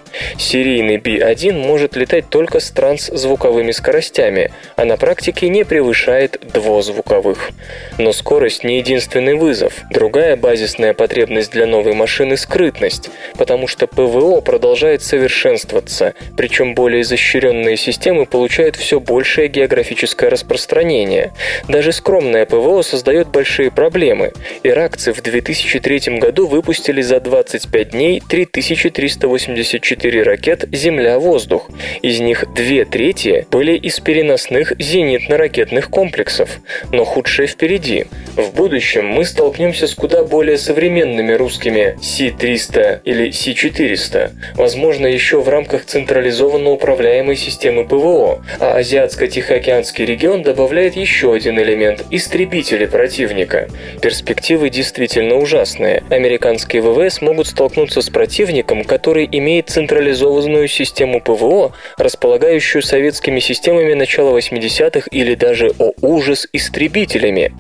Серийный Би-1 может летать только с трансзвуковыми скоростями, а на практике не превышает двузвуковых. Но скорость не единственный вызов. Другая базисная потребность для новой машины – скрытность, потому что ПВО продолжает совершенствоваться, причем более изощренные системы получают все большее географическое распространение. Даже скромное ПВО создает большие проблемы. Иракцы в 2003 году выпустили за 25 дней 3384 ракет «Земля-воздух». Из них две трети были из переносных зенитно-ракетных комплексов. Но худшее впереди. В будущем мы столкнемся с куда более современными русскими Си-300 или Си-400, возможно, еще в рамках централизованно управляемой системы ПВО, а Азиатско-Тихоокеанский регион добавляет еще один элемент – истребители противника. Перспективы действительно ужасные. Американские ВВС могут столкнуться с противником, который имеет централизованную систему ПВО, располагающую советскими системами начала 80-х или даже, о ужас, истребителями.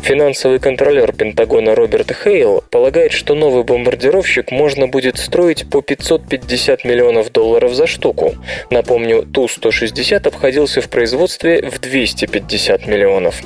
Финансовый контролер Пентагона Роберт Хейл полагает, что новый бомбардировщик можно будет строить по 550 миллионов долларов за штуку. Напомню, Ту-160 обходился в производстве в 250 миллионов.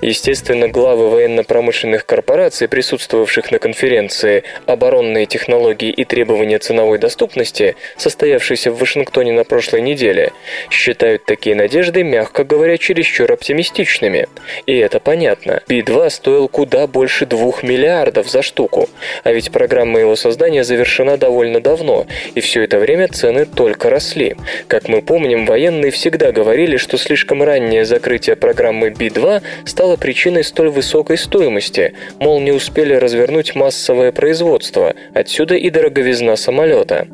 Естественно, главы военно-промышленных корпораций, присутствовавших на конференции «Оборонные технологии и требования ценовой доступности», состоявшейся в Вашингтоне на прошлой неделе, считают такие надежды, мягко говоря, чересчур оптимистичными. И это понятно. Би-2 стоил куда больше двух миллиардов за штуку. А ведь программа его создания завершена довольно давно, и все это время цены только росли. Как мы помним, военные всегда говорили, что слишком раннее закрытие программы B-2 стало причиной столь высокой стоимости, мол, не успели развернуть массовое производство, отсюда и дороговизна самолета.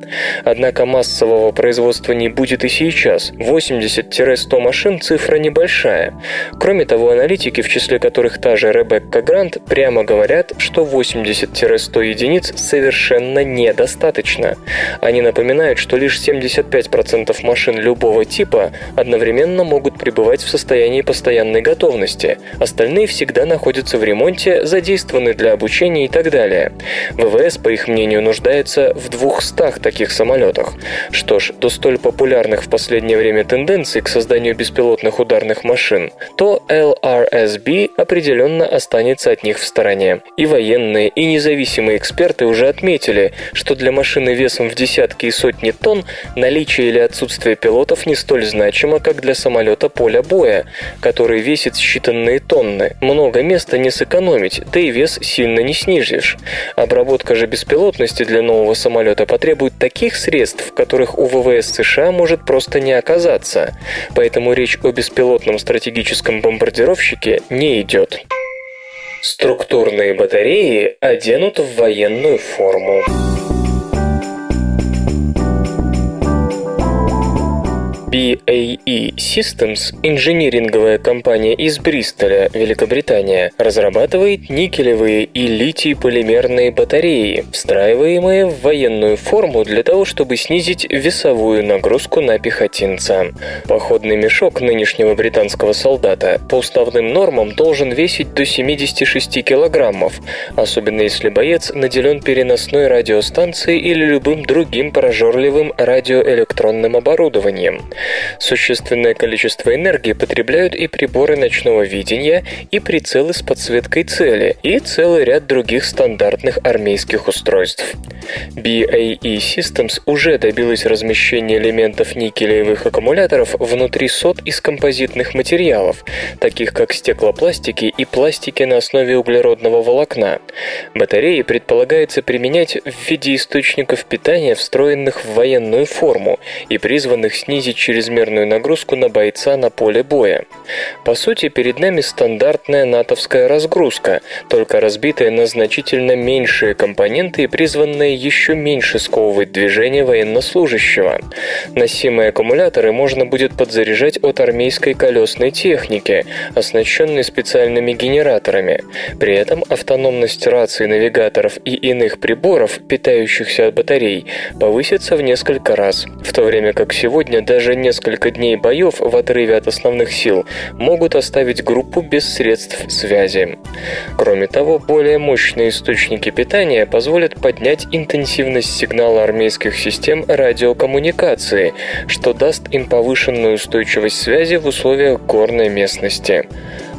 Однако массового производства не будет и сейчас. 80-100 машин – цифра небольшая. Кроме того, аналитики, в числе которых та же Ребекка Грант, прямо говорят, что 80-100 единиц совершенно недостаточно. Они напоминают, что лишь 75% машин любого типа одновременно могут пребывать в состоянии постоянной готовности, остальные всегда находятся в ремонте, задействованы для обучения и так далее. ВВС, по их мнению, нуждается в 200 таких самолетах. Что ж, до столь популярных в последнее время тенденций к созданию беспилотных ударных машин, то LRSB определенно останется от них в стороне. И военные, и независимые эксперты уже отметили, что для машины весом в десятки и сотни тонн наличие или отсутствие пилотов не столь значимо, как для самолета поля боя, который весит считанные тонны. Много места не сэкономить, да и вес сильно не снизишь. Обработка же беспилотности для нового самолета потребует таких средств, которых у ВВС США может просто не оказаться. Поэтому речь о беспилотном стратегическом бомбардировщике не идет. Структурные батареи оденут в военную форму. BAE Systems, инжиниринговая компания из Бристоля, Великобритания, разрабатывает никелевые и литий-полимерные батареи, встраиваемые в военную форму для того, чтобы снизить весовую нагрузку на пехотинца. Походный мешок нынешнего британского солдата по уставным нормам должен весить до 76 килограммов, особенно если боец наделен переносной радиостанцией или любым другим прожорливым радиоэлектронным оборудованием. Существенное количество энергии потребляют и приборы ночного видения, и прицелы с подсветкой цели, и целый ряд других стандартных армейских устройств. BAE Systems уже добилась размещения элементов никелевых аккумуляторов внутри сот из композитных материалов, таких как стеклопластики и пластики на основе углеродного волокна. Батареи предполагается применять в виде источников питания, встроенных в военную форму и призванных снизить чрезмерную нагрузку на бойца на поле боя. По сути, перед нами стандартная натовская разгрузка, только разбитая на значительно меньшие компоненты и призванная еще меньше сковывать движение военнослужащего. Носимые аккумуляторы можно будет подзаряжать от армейской колесной техники, оснащенной специальными генераторами. При этом автономность раций, навигаторов и иных приборов, питающихся от батарей, повысится в несколько раз, в то время как сегодня даже несколько дней боев в отрыве от основных сил могут оставить группу без средств связи. Кроме того, более мощные источники питания позволят поднять интенсивность сигнала армейских систем радиокоммуникации, что даст им повышенную устойчивость связи в условиях горной местности.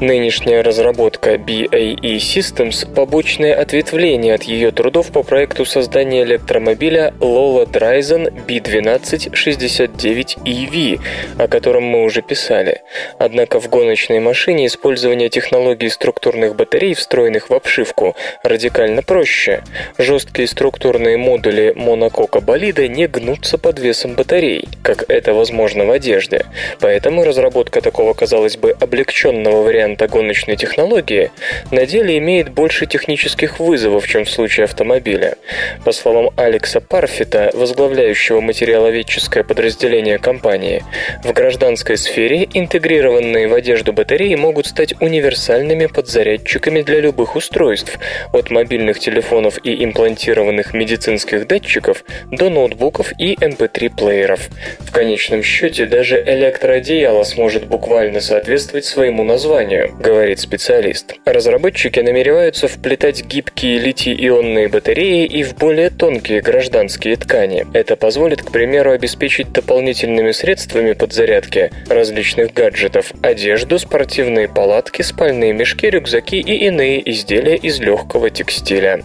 Нынешняя разработка BAE Systems – побочное ответвление от ее трудов по проекту создания электромобиля Lola Dryzen B1269EV, о котором мы уже писали. Однако в гоночной машине использование технологий структурных батарей, встроенных в обшивку, радикально проще. Жесткие структурные модули монокока болида не гнутся под весом батарей, как это возможно в одежде. Поэтому разработка такого, казалось бы, облегченного варианта варианта гоночной технологии на деле имеет больше технических вызовов, чем в случае автомобиля. По словам Алекса Парфита, возглавляющего материаловедческое подразделение компании, в гражданской сфере интегрированные в одежду батареи могут стать универсальными подзарядчиками для любых устройств, от мобильных телефонов и имплантированных медицинских датчиков до ноутбуков и MP3-плееров. Эм в конечном счете даже электроодеяло сможет буквально соответствовать своему названию энергию, говорит специалист. Разработчики намереваются вплетать гибкие литий-ионные батареи и в более тонкие гражданские ткани. Это позволит, к примеру, обеспечить дополнительными средствами подзарядки различных гаджетов одежду, спортивные палатки, спальные мешки, рюкзаки и иные изделия из легкого текстиля.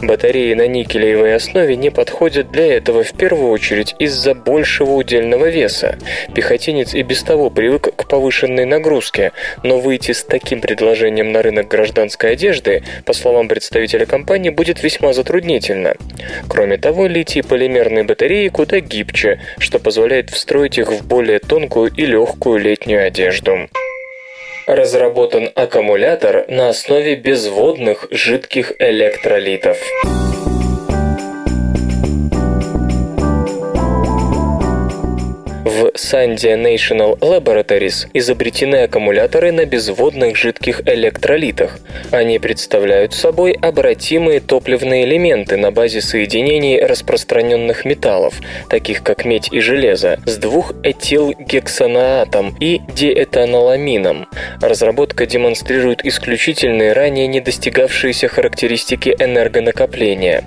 Батареи на никелевой основе не подходят для этого в первую очередь из-за большего удельного веса. Пехотинец и без того привык к повышенной нагрузке, но выйти с таким предложением на рынок гражданской одежды, по словам представителя компании, будет весьма затруднительно. Кроме того, литий-полимерные батареи куда гибче, что позволяет встроить их в более тонкую и легкую летнюю одежду. Разработан аккумулятор на основе безводных жидких электролитов. В Sandia National Laboratories изобретены аккумуляторы на безводных жидких электролитах. Они представляют собой обратимые топливные элементы на базе соединений распространенных металлов, таких как медь и железо, с двух-этилгексаноатом и диэтаноламином. Разработка демонстрирует исключительные ранее не достигавшиеся характеристики энергонакопления.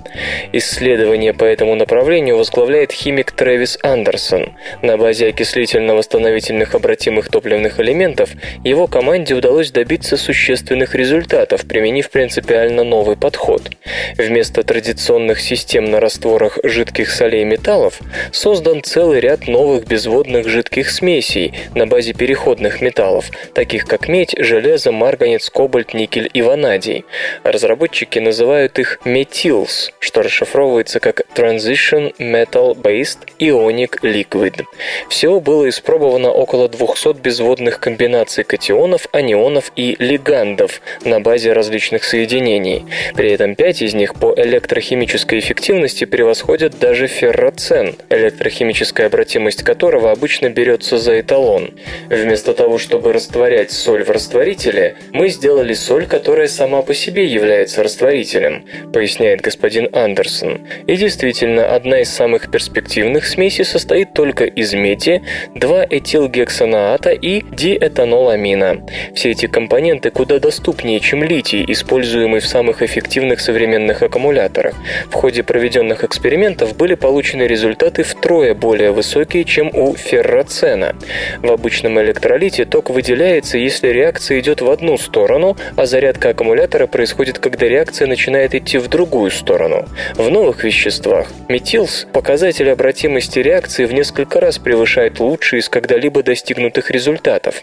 Исследование по этому направлению возглавляет химик Трэвис Андерсон. На базе окислительно-восстановительных обратимых топливных элементов его команде удалось добиться существенных результатов, применив принципиально новый подход. Вместо традиционных систем на растворах жидких солей металлов создан целый ряд новых безводных жидких смесей на базе переходных металлов, таких как медь, железо, марганец, кобальт, никель и ванадий. Разработчики называют их methyls, что расшифровывается как Transition Metal Based Ionic Liquid. Всего было испробовано около 200 безводных комбинаций катионов, анионов и лигандов на базе различных соединений. При этом пять из них по электрохимической эффективности превосходят даже ферроцен, электрохимическая обратимость которого обычно берется за эталон. Вместо того, чтобы растворять соль в растворителе, мы сделали соль, которая сама по себе является растворителем, поясняет господин Андерсон. И действительно, одна из самых перспективных смесей состоит только из меди, 2-этилгексаноата и диэтаноламина. Все эти компоненты куда доступнее, чем литий, используемый в самых эффективных современных аккумуляторах. В ходе проведенных экспериментов были получены результаты втрое более высокие, чем у ферроцена. В обычном электролите ток выделяется, если реакция идет в одну сторону, а зарядка аккумулятора происходит, когда реакция начинает идти в другую сторону. В новых веществах метилс показатель обратимости реакции в несколько раз превышает лучшие из когда-либо достигнутых результатов.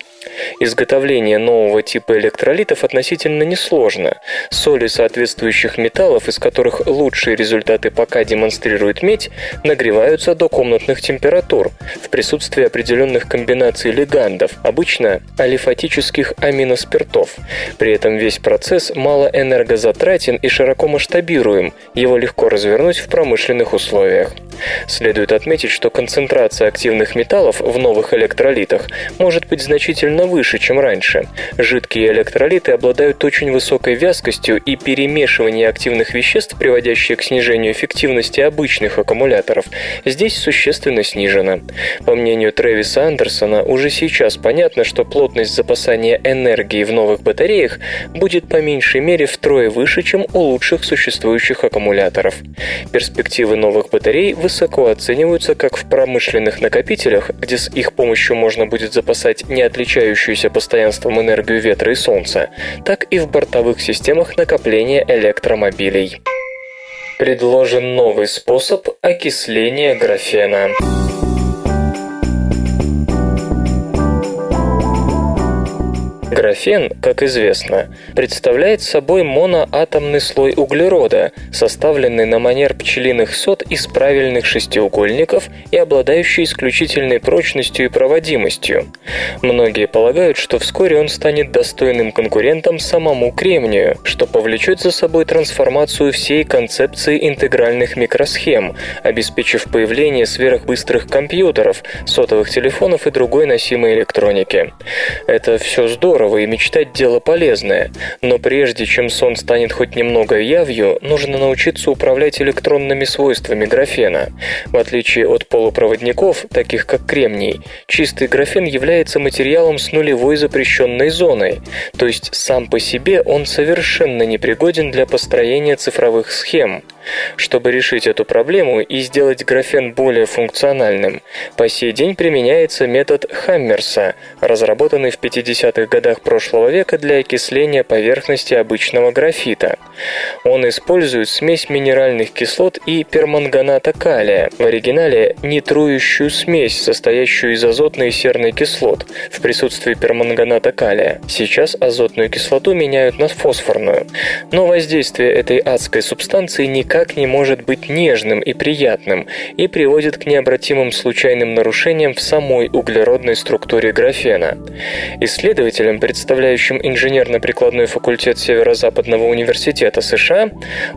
Изготовление нового типа электролитов относительно несложно. Соли соответствующих металлов, из которых лучшие результаты пока демонстрирует медь, нагреваются до комнатных температур в присутствии определенных комбинаций легандов, обычно алифатических аминоспиртов. При этом весь процесс мало энергозатратен и широко масштабируем, его легко развернуть в промышленных условиях. Следует отметить, что концентрация активных металлов в новых электролитах может быть значительно выше, чем раньше. Жидкие электролиты обладают очень высокой вязкостью и перемешивание активных веществ, приводящее к снижению эффективности обычных аккумуляторов, здесь существенно снижено. По мнению Трэвиса Андерсона, уже сейчас понятно, что плотность запасания энергии в новых батареях будет по меньшей мере втрое выше, чем у лучших существующих аккумуляторов. Перспективы новых батарей высоко оцениваются как в промышленных накопителях, где с их помощью можно будет запасать не отличающуюся постоянством энергию ветра и солнца, так и в бортовых системах накопления электромобилей. Предложен новый способ окисления графена. Графен, как известно, представляет собой моноатомный слой углерода, составленный на манер пчелиных сот из правильных шестиугольников и обладающий исключительной прочностью и проводимостью. Многие полагают, что вскоре он станет достойным конкурентом самому кремнию, что повлечет за собой трансформацию всей концепции интегральных микросхем, обеспечив появление сверхбыстрых компьютеров, сотовых телефонов и другой носимой электроники. Это все здорово, здорово и мечтать дело полезное, но прежде чем сон станет хоть немного явью, нужно научиться управлять электронными свойствами графена. В отличие от полупроводников, таких как кремний, чистый графен является материалом с нулевой запрещенной зоной, то есть сам по себе он совершенно непригоден для построения цифровых схем. Чтобы решить эту проблему и сделать графен более функциональным, по сей день применяется метод Хаммерса, разработанный в 50-х годах годах прошлого века для окисления поверхности обычного графита. Он использует смесь минеральных кислот и перманганата калия, в оригинале нитрующую смесь, состоящую из азотной и серной кислот, в присутствии перманганата калия. Сейчас азотную кислоту меняют на фосфорную. Но воздействие этой адской субстанции никак не может быть нежным и приятным и приводит к необратимым случайным нарушениям в самой углеродной структуре графена. Исследователям, представляющим инженерно-прикладной факультет Северо-Западного университета США,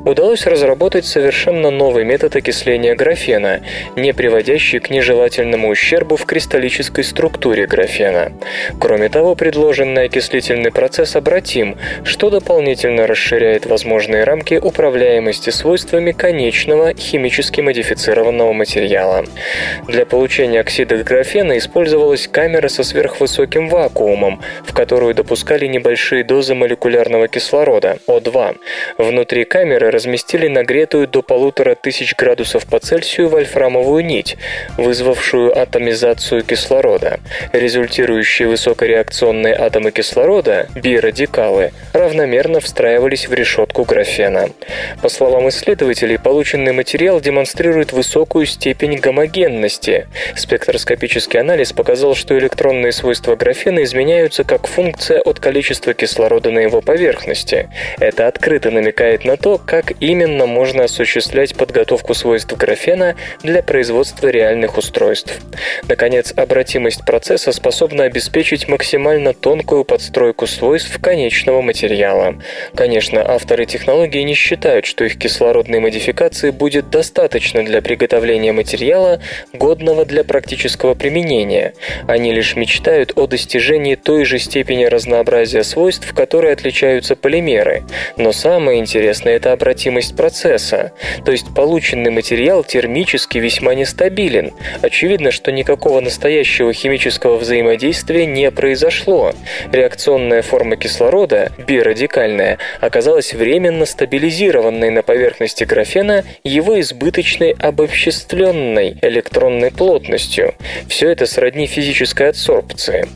удалось разработать совершенно новый метод окисления графена, не приводящий к нежелательному ущербу в кристаллической структуре графена. Кроме того, предложенный окислительный процесс обратим, что дополнительно расширяет возможные рамки управляемости свойствами конечного химически модифицированного материала. Для получения оксида графена использовалась камера со сверхвысоким вакуумом, в которую допускали небольшие дозы молекулярного кислорода, О2. Внутри камеры разместили нагретую до полутора тысяч градусов по Цельсию вольфрамовую нить, вызвавшую атомизацию кислорода. Результирующие высокореакционные атомы кислорода, бирадикалы, равномерно встраивались в решетку графена. По словам исследователей, полученный материал демонстрирует высокую степень гомогенности. Спектроскопический анализ показал, что электронные свойства графена изменяются как функция от количества кислорода на его поверхности. Это открыто намекает на то, как именно можно осуществлять подготовку свойств графена для производства реальных устройств. Наконец, обратимость процесса способна обеспечить максимально тонкую подстройку свойств конечного материала. Конечно, авторы технологии не считают, что их кислородной модификации будет достаточно для приготовления материала, годного для практического применения. Они лишь мечтают о достижении той же степени разнообразия свойств, которые отличаются полимеры. Но самое интересное – это обратимость процесса. То есть полученный материал термически весьма нестабилен. Очевидно, что никакого настоящего химического взаимодействия не произошло. Реакционная форма кислорода, бирадикальная, оказалась временно стабилизированной на поверхности графена его избыточной обобществленной электронной плотностью. Все это сродни физической адсорбции.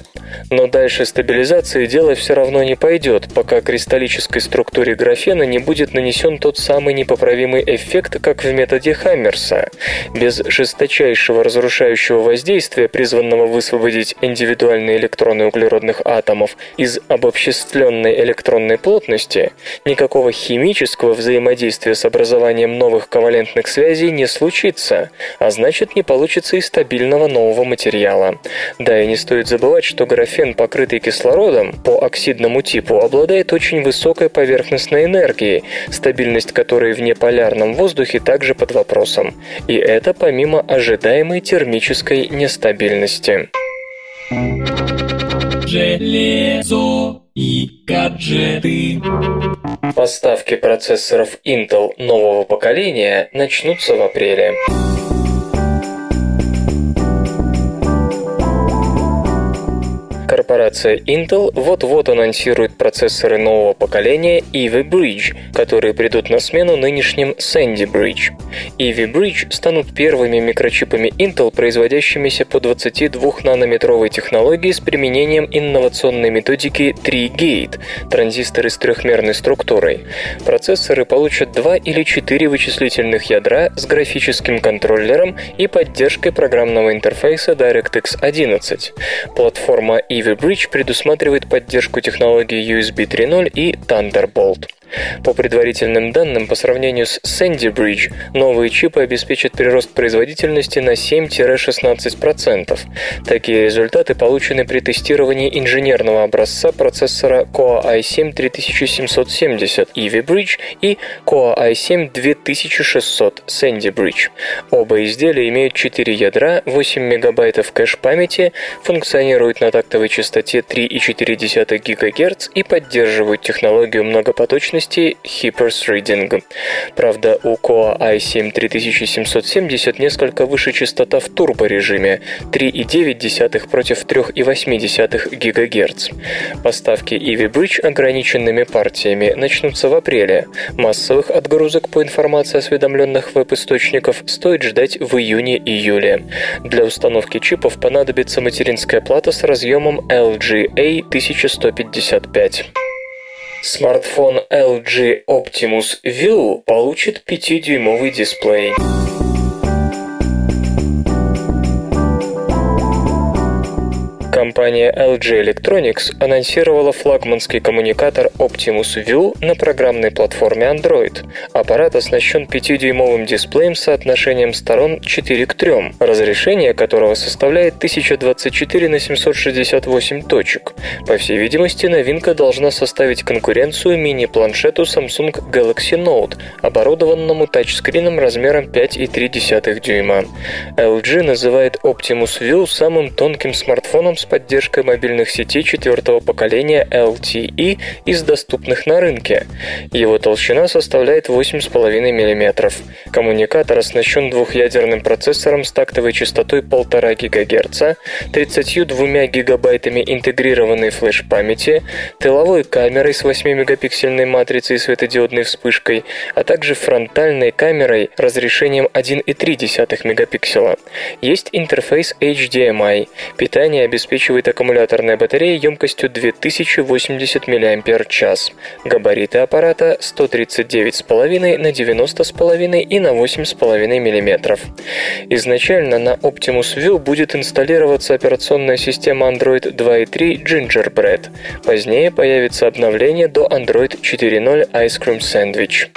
Но дальше стабилизации дело все равно не пойдет, пока кристаллической структуре графена не будет нанесен тот самый непоправимый эффект, как в методе Хаммерса. Без жесточайшего разрушающего воздействия, призванного высвободить индивидуальные электроны углеродных атомов из обобществленной электронной плотности, никакого химического взаимодействия с образованием новых ковалентных связей не случится, а значит не получится и стабильного нового материала. Да, и не стоит забывать, что графен, покрытый кислородом по оксидному типу, обладает очень высокой поверхностной энергией, стабильность которой в неполярном воздухе также под вопросом. И это помимо ожидаемой термической нестабильности. Железо и гаджеты. Поставки процессоров Intel нового поколения начнутся в апреле. Корпорация Intel вот-вот анонсирует процессоры нового поколения Ivy Bridge, которые придут на смену нынешним Sandy Bridge. Ivy Bridge станут первыми микрочипами Intel, производящимися по 22-нанометровой технологии с применением инновационной методики 3-Gate – транзисторы с трехмерной структурой. Процессоры получат два или четыре вычислительных ядра с графическим контроллером и поддержкой программного интерфейса DirectX 11. Платформа Ivy Bridge предусматривает поддержку технологий USB 3.0 и Thunderbolt. По предварительным данным, по сравнению с Sandy Bridge, новые чипы обеспечат прирост производительности на 7-16%. Такие результаты получены при тестировании инженерного образца процессора Core i7 3770 Ivy Bridge и Core i7 2600 Sandy Bridge. Оба изделия имеют 4 ядра, 8 мегабайтов кэш-памяти, функционируют на тактовой частоте 3,4 ГГц и поддерживают технологию многопоточности мощности Hippers Reading. Правда, у Core i7 3770 несколько выше частота в турборежиме 3,9 против 3,8 ГГц. Поставки Ivy Bridge ограниченными партиями начнутся в апреле. Массовых отгрузок по информации осведомленных веб-источников стоит ждать в июне-июле. Для установки чипов понадобится материнская плата с разъемом LGA 1155. Смартфон LG Optimus View получит 5-дюймовый дисплей. Компания LG Electronics анонсировала флагманский коммуникатор Optimus View на программной платформе Android. Аппарат оснащен 5-дюймовым дисплеем с соотношением сторон 4 к 3, разрешение которого составляет 1024 на 768 точек. По всей видимости, новинка должна составить конкуренцию мини-планшету Samsung Galaxy Note, оборудованному тачскрином размером 5,3 дюйма. LG называет Optimus View самым тонким смартфоном с поддержкой мобильных сетей четвертого поколения LTE из доступных на рынке. Его толщина составляет 8,5 мм. Коммуникатор оснащен двухъядерным процессором с тактовой частотой 1,5 ГГц, 32 гигабайтами интегрированной флеш-памяти, тыловой камерой с 8-мегапиксельной матрицей и светодиодной вспышкой, а также фронтальной камерой разрешением 1,3 мегапикселя. Есть интерфейс HDMI. Питание обеспечивает обеспечивает аккумуляторная батарея емкостью 2080 мАч. Габариты аппарата 139,5 на 90,5 и на 8,5 мм. Изначально на Optimus View будет инсталлироваться операционная система Android 2.3 Gingerbread. Позднее появится обновление до Android 4.0 Ice Cream Sandwich.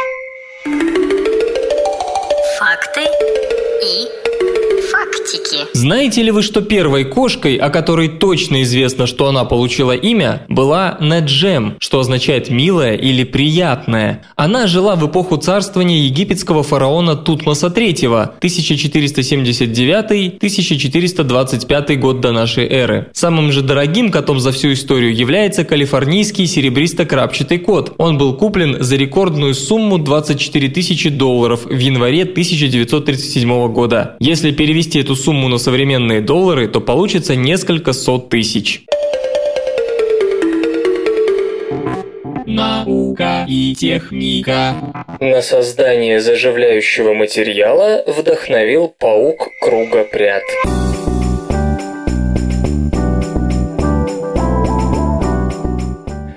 Знаете ли вы, что первой кошкой, о которой точно известно, что она получила имя, была Неджем, что означает «милая» или «приятная». Она жила в эпоху царствования египетского фараона Тутмоса III, 1479-1425 год до нашей эры. Самым же дорогим котом за всю историю является калифорнийский серебристо-крапчатый кот. Он был куплен за рекордную сумму 24 тысячи долларов в январе 1937 года. Если перевести эту сумму на современные доллары, то получится несколько сот тысяч. Наука и техника. На создание заживляющего материала вдохновил паук кругопряд.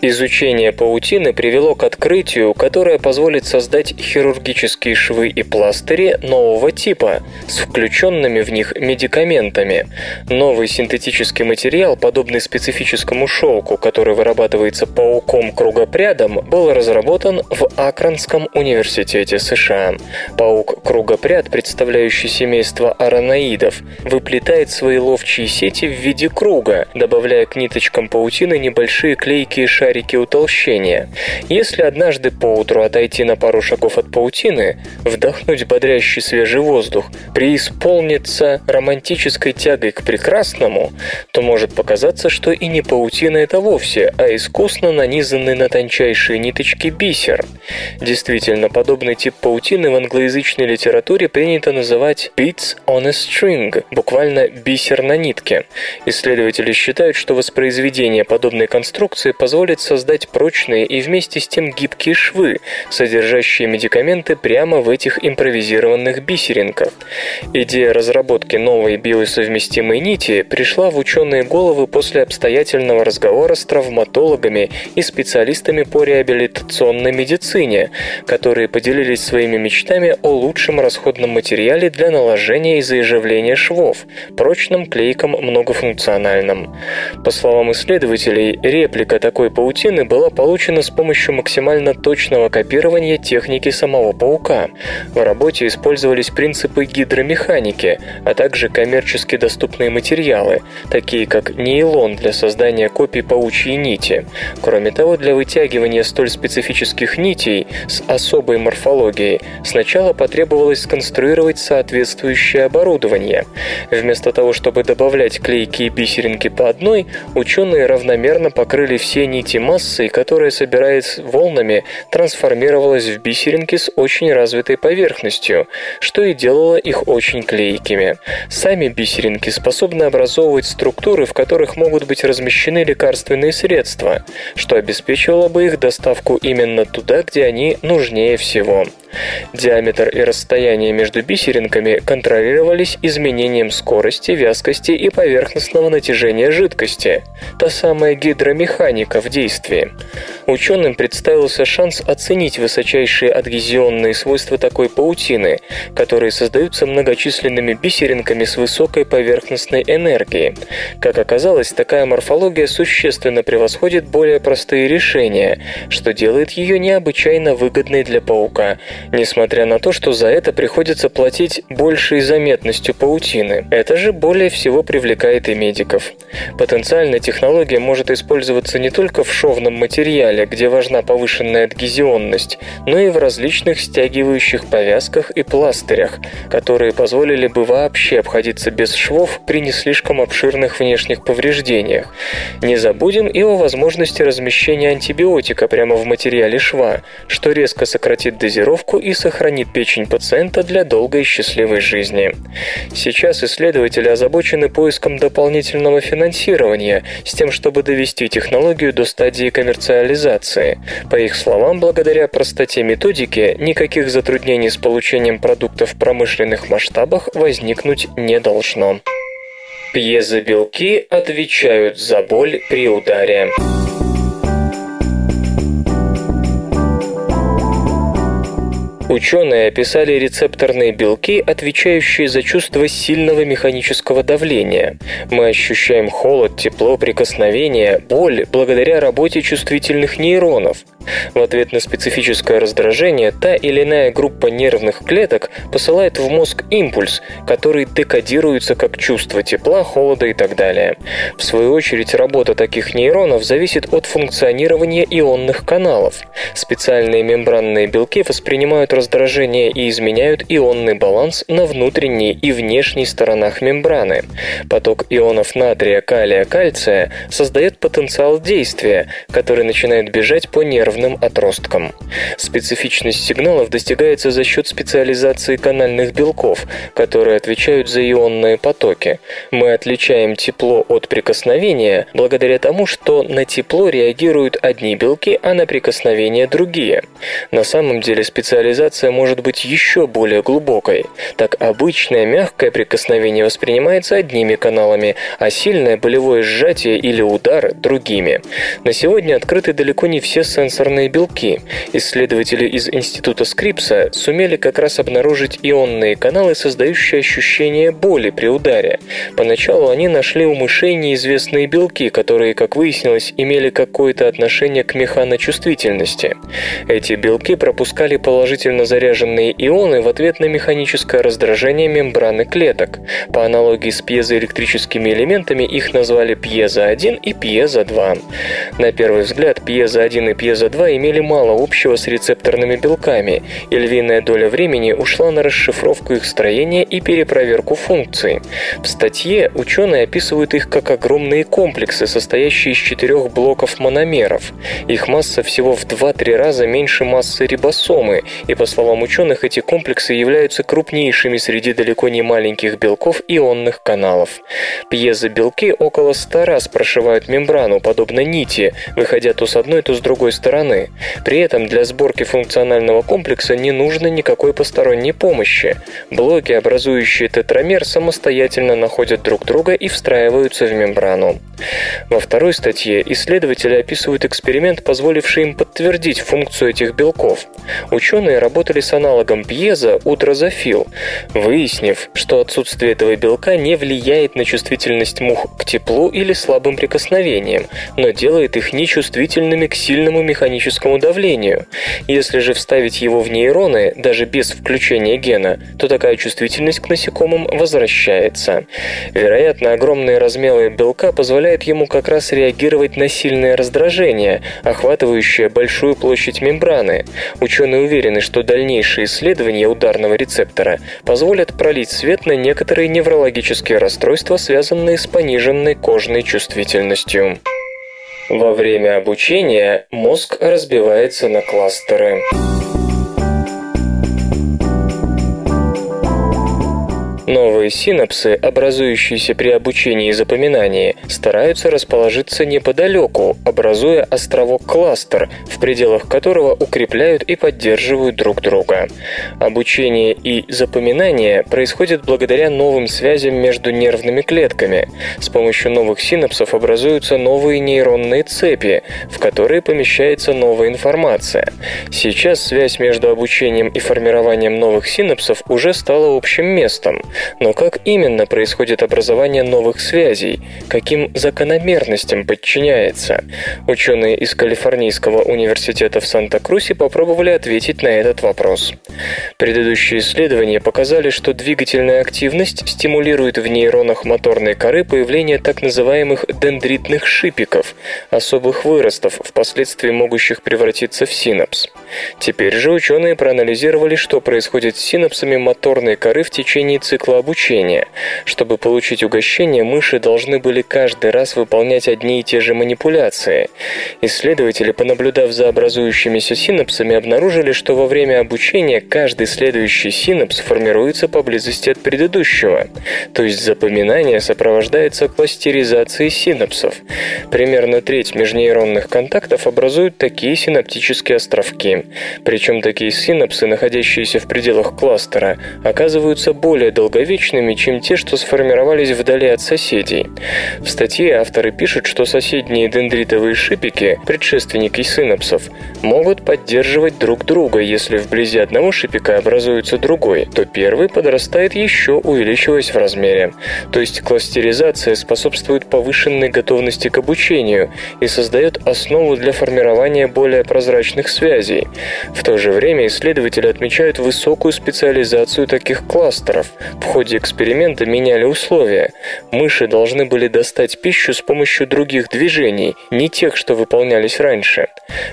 Изучение паутины привело к открытию, которое позволит создать хирургические швы и пластыри нового типа с включенными в них медикаментами. Новый синтетический материал, подобный специфическому шелку, который вырабатывается пауком-кругопрядом, был разработан в Акронском университете США. Паук-кругопряд, представляющий семейство араноидов, выплетает свои ловчие сети в виде круга, добавляя к ниточкам паутины небольшие клейкие шарики шарики утолщения. Если однажды поутру отойти на пару шагов от паутины, вдохнуть бодрящий свежий воздух, преисполниться романтической тягой к прекрасному, то может показаться, что и не паутина это вовсе, а искусно нанизанный на тончайшие ниточки бисер. Действительно, подобный тип паутины в англоязычной литературе принято называть beads on a string, буквально бисер на нитке. Исследователи считают, что воспроизведение подобной конструкции позволит создать прочные и вместе с тем гибкие швы, содержащие медикаменты прямо в этих импровизированных бисеринках. Идея разработки новой биосовместимой нити пришла в ученые головы после обстоятельного разговора с травматологами и специалистами по реабилитационной медицине, которые поделились своими мечтами о лучшем расходном материале для наложения и заживления швов, прочном клейком многофункциональном. По словам исследователей, реплика такой паутины паутины была получена с помощью максимально точного копирования техники самого паука. В работе использовались принципы гидромеханики, а также коммерчески доступные материалы, такие как нейлон для создания копий паучьей нити. Кроме того, для вытягивания столь специфических нитей с особой морфологией сначала потребовалось сконструировать соответствующее оборудование. Вместо того, чтобы добавлять клейкие бисеринки по одной, ученые равномерно покрыли все нити массой, которая, собираясь волнами, трансформировалась в бисеринки с очень развитой поверхностью, что и делало их очень клейкими. Сами бисеринки способны образовывать структуры, в которых могут быть размещены лекарственные средства, что обеспечивало бы их доставку именно туда, где они нужнее всего. Диаметр и расстояние между бисеринками контролировались изменением скорости, вязкости и поверхностного натяжения жидкости. Та самая гидромеханика в действии. Ученым представился шанс оценить высочайшие адгезионные свойства такой паутины, которые создаются многочисленными бисеринками с высокой поверхностной энергией. Как оказалось, такая морфология существенно превосходит более простые решения, что делает ее необычайно выгодной для паука, несмотря на то, что за это приходится платить большей заметностью паутины. Это же более всего привлекает и медиков. Потенциально технология может использоваться не только в шовном материале, где важна повышенная адгезионность, но и в различных стягивающих повязках и пластырях, которые позволили бы вообще обходиться без швов при не слишком обширных внешних повреждениях. Не забудем и о возможности размещения антибиотика прямо в материале шва, что резко сократит дозировку и сохранит печень пациента для долгой и счастливой жизни. Сейчас исследователи озабочены поиском дополнительного финансирования с тем, чтобы довести технологию до стадии коммерциализации. По их словам, благодаря простоте методики, никаких затруднений с получением продуктов в промышленных масштабах возникнуть не должно. Пьезобелки отвечают за боль при ударе. Ученые описали рецепторные белки, отвечающие за чувство сильного механического давления. Мы ощущаем холод, тепло, прикосновение, боль благодаря работе чувствительных нейронов. В ответ на специфическое раздражение та или иная группа нервных клеток посылает в мозг импульс, который декодируется как чувство тепла, холода и так далее. В свою очередь, работа таких нейронов зависит от функционирования ионных каналов. Специальные мембранные белки воспринимают раздражение и изменяют ионный баланс на внутренней и внешней сторонах мембраны. Поток ионов натрия, калия, кальция создает потенциал действия, который начинает бежать по нервным отросткам. Специфичность сигналов достигается за счет специализации канальных белков, которые отвечают за ионные потоки. Мы отличаем тепло от прикосновения благодаря тому, что на тепло реагируют одни белки, а на прикосновение другие. На самом деле специализация вибрация может быть еще более глубокой. Так обычное мягкое прикосновение воспринимается одними каналами, а сильное болевое сжатие или удар – другими. На сегодня открыты далеко не все сенсорные белки. Исследователи из Института Скрипса сумели как раз обнаружить ионные каналы, создающие ощущение боли при ударе. Поначалу они нашли у мышей неизвестные белки, которые, как выяснилось, имели какое-то отношение к механочувствительности. Эти белки пропускали положительно сильно заряженные ионы в ответ на механическое раздражение мембраны клеток. По аналогии с пьезоэлектрическими элементами их назвали пьезо-1 и пьезо-2. На первый взгляд, пьезо-1 и пьезо-2 имели мало общего с рецепторными белками, и львиная доля времени ушла на расшифровку их строения и перепроверку функций. В статье ученые описывают их как огромные комплексы, состоящие из четырех блоков мономеров. Их масса всего в 2-3 раза меньше массы рибосомы, и по словам ученых, эти комплексы являются крупнейшими среди далеко не маленьких белков ионных каналов. Пьезобелки около 100 раз прошивают мембрану, подобно нити, выходя то с одной, то с другой стороны. При этом для сборки функционального комплекса не нужно никакой посторонней помощи. Блоки, образующие тетрамер, самостоятельно находят друг друга и встраиваются в мембрану. Во второй статье исследователи описывают эксперимент, позволивший им подтвердить функцию этих белков. Ученые работали с аналогом пьеза у дрозофил, выяснив, что отсутствие этого белка не влияет на чувствительность мух к теплу или слабым прикосновениям, но делает их нечувствительными к сильному механическому давлению. Если же вставить его в нейроны, даже без включения гена, то такая чувствительность к насекомым возвращается. Вероятно, огромные размеры белка позволяют ему как раз реагировать на сильное раздражение, охватывающее большую площадь мембраны. Ученые уверены, что дальнейшие исследования ударного рецептора позволят пролить свет на некоторые неврологические расстройства, связанные с пониженной кожной чувствительностью. Во время обучения мозг разбивается на кластеры. Новые синапсы, образующиеся при обучении и запоминании, стараются расположиться неподалеку, образуя островок-кластер, в пределах которого укрепляют и поддерживают друг друга. Обучение и запоминание происходит благодаря новым связям между нервными клетками. С помощью новых синапсов образуются новые нейронные цепи, в которые помещается новая информация. Сейчас связь между обучением и формированием новых синапсов уже стала общим местом. Но как именно происходит образование новых связей? Каким закономерностям подчиняется? Ученые из Калифорнийского университета в Санта-Крусе попробовали ответить на этот вопрос. Предыдущие исследования показали, что двигательная активность стимулирует в нейронах моторной коры появление так называемых дендритных шипиков, особых выростов, впоследствии могущих превратиться в синапс. Теперь же ученые проанализировали, что происходит с синапсами моторной коры в течение цикла обучения. Чтобы получить угощение, мыши должны были каждый раз выполнять одни и те же манипуляции. Исследователи, понаблюдав за образующимися синапсами, обнаружили, что во время обучения каждый следующий синапс формируется поблизости от предыдущего. То есть запоминание сопровождается кластеризацией синапсов. Примерно треть межнейронных контактов образуют такие синаптические островки. Причем такие синапсы, находящиеся в пределах кластера, оказываются более долговечными, чем те, что сформировались вдали от соседей. В статье авторы пишут, что соседние дендритовые шипики, предшественники синапсов, могут поддерживать друг друга, если вблизи одного шипика образуется другой, то первый подрастает еще, увеличиваясь в размере. То есть кластеризация способствует повышенной готовности к обучению и создает основу для формирования более прозрачных связей. В то же время исследователи отмечают высокую специализацию таких кластеров. В ходе эксперимента меняли условия. Мыши должны были достать пищу с помощью других движений, не тех, что выполнялись раньше.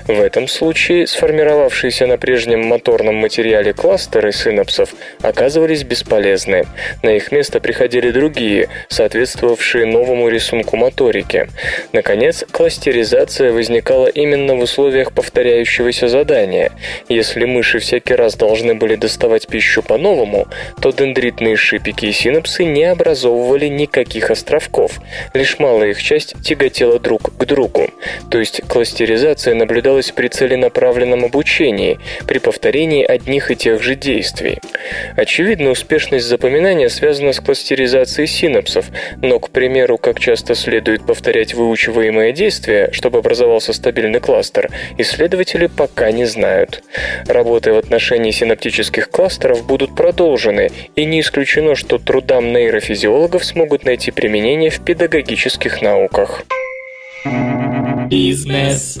В этом случае сформировавшиеся на прежнем моторном материале кластеры синапсов оказывались бесполезны. На их место приходили другие, соответствовавшие новому рисунку моторики. Наконец, кластеризация возникала именно в условиях повторяющегося задания. Если мыши всякий раз должны были доставать пищу по-новому, то дендритные шипики и синапсы не образовывали никаких островков. Лишь малая их часть тяготела друг к другу. То есть кластеризация наблюдалась при целенаправленном обучении, при повторении одних и тех же действий. Очевидно, успешность запоминания связана с кластеризацией синапсов, но, к примеру, как часто следует повторять выучиваемое действие, чтобы образовался стабильный кластер, исследователи пока не знают. Работы в отношении синаптических кластеров будут продолжены, и не исключено, что трудам нейрофизиологов смогут найти применение в педагогических науках. Бизнес.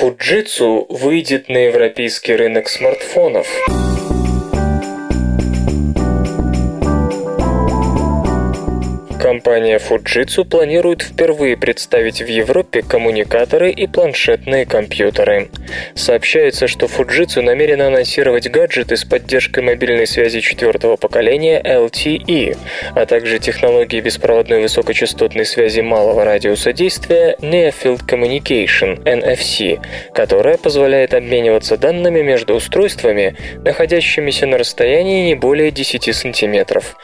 Fujitsu выйдет на европейский рынок смартфонов. Компания Fujitsu планирует впервые представить в Европе коммуникаторы и планшетные компьютеры. Сообщается, что Fujitsu намерена анонсировать гаджеты с поддержкой мобильной связи четвертого поколения LTE, а также технологии беспроводной высокочастотной связи малого радиуса действия Near Field Communication NFC, которая позволяет обмениваться данными между устройствами, находящимися на расстоянии не более 10 сантиметров.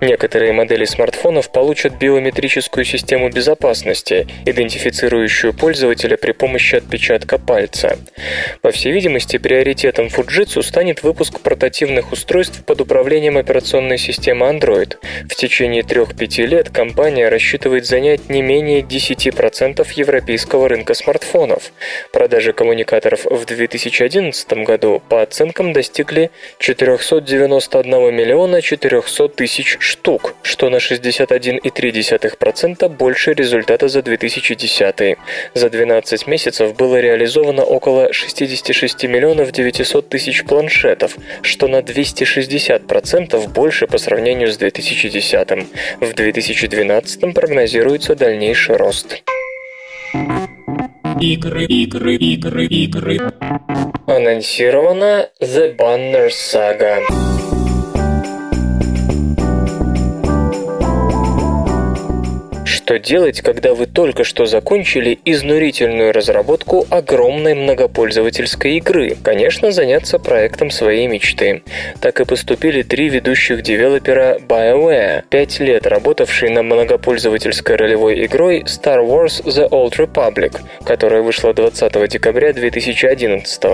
Некоторые модели смартфонов получат биометрическую систему безопасности, идентифицирующую пользователя при помощи отпечатка пальца. По всей видимости, приоритетом Fujitsu станет выпуск портативных устройств под управлением операционной системы Android. В течение 3-5 лет компания рассчитывает занять не менее 10% европейского рынка смартфонов. Продажи коммуникаторов в 2011 году по оценкам достигли 491 миллиона 400 тысяч штук, что на 61 1,3% больше результата за 2010. За 12 месяцев было реализовано около 66 миллионов 900 тысяч планшетов, что на 260% больше по сравнению с 2010. В 2012 прогнозируется дальнейший рост. Игры, игры, игры, игры. Анонсирована The Banner Saga. Что делать, когда вы только что закончили изнурительную разработку огромной многопользовательской игры? Конечно, заняться проектом своей мечты. Так и поступили три ведущих девелопера BioWare, пять лет работавшие над многопользовательской ролевой игрой Star Wars The Old Republic, которая вышла 20 декабря 2011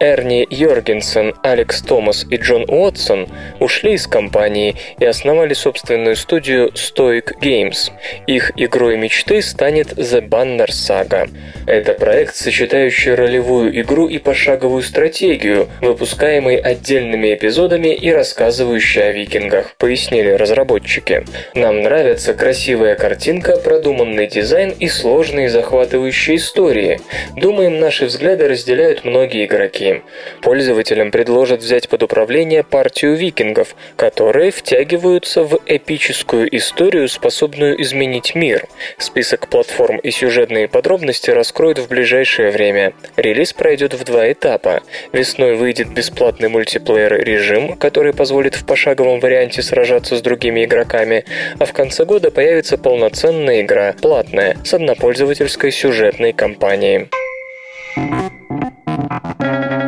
Эрни Йоргенсен, Алекс Томас и Джон Уотсон ушли из компании и основали собственную студию Stoic Games. Их игрой мечты станет The Banner Saga. Это проект, сочетающий ролевую игру и пошаговую стратегию, выпускаемый отдельными эпизодами и рассказывающий о викингах, пояснили разработчики. Нам нравится красивая картинка, продуманный дизайн и сложные захватывающие истории. Думаем, наши взгляды разделяют многие игроки. Пользователям предложат взять под управление партию викингов, которые втягиваются в эпическую историю, способную изменить мир. Список платформ и сюжетные подробности раскроют в ближайшее время. Релиз пройдет в два этапа. Весной выйдет бесплатный мультиплеер-режим, который позволит в пошаговом варианте сражаться с другими игроками, а в конце года появится полноценная игра, платная, с однопользовательской сюжетной кампанией.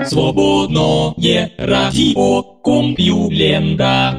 Свободное радио Компьюлента.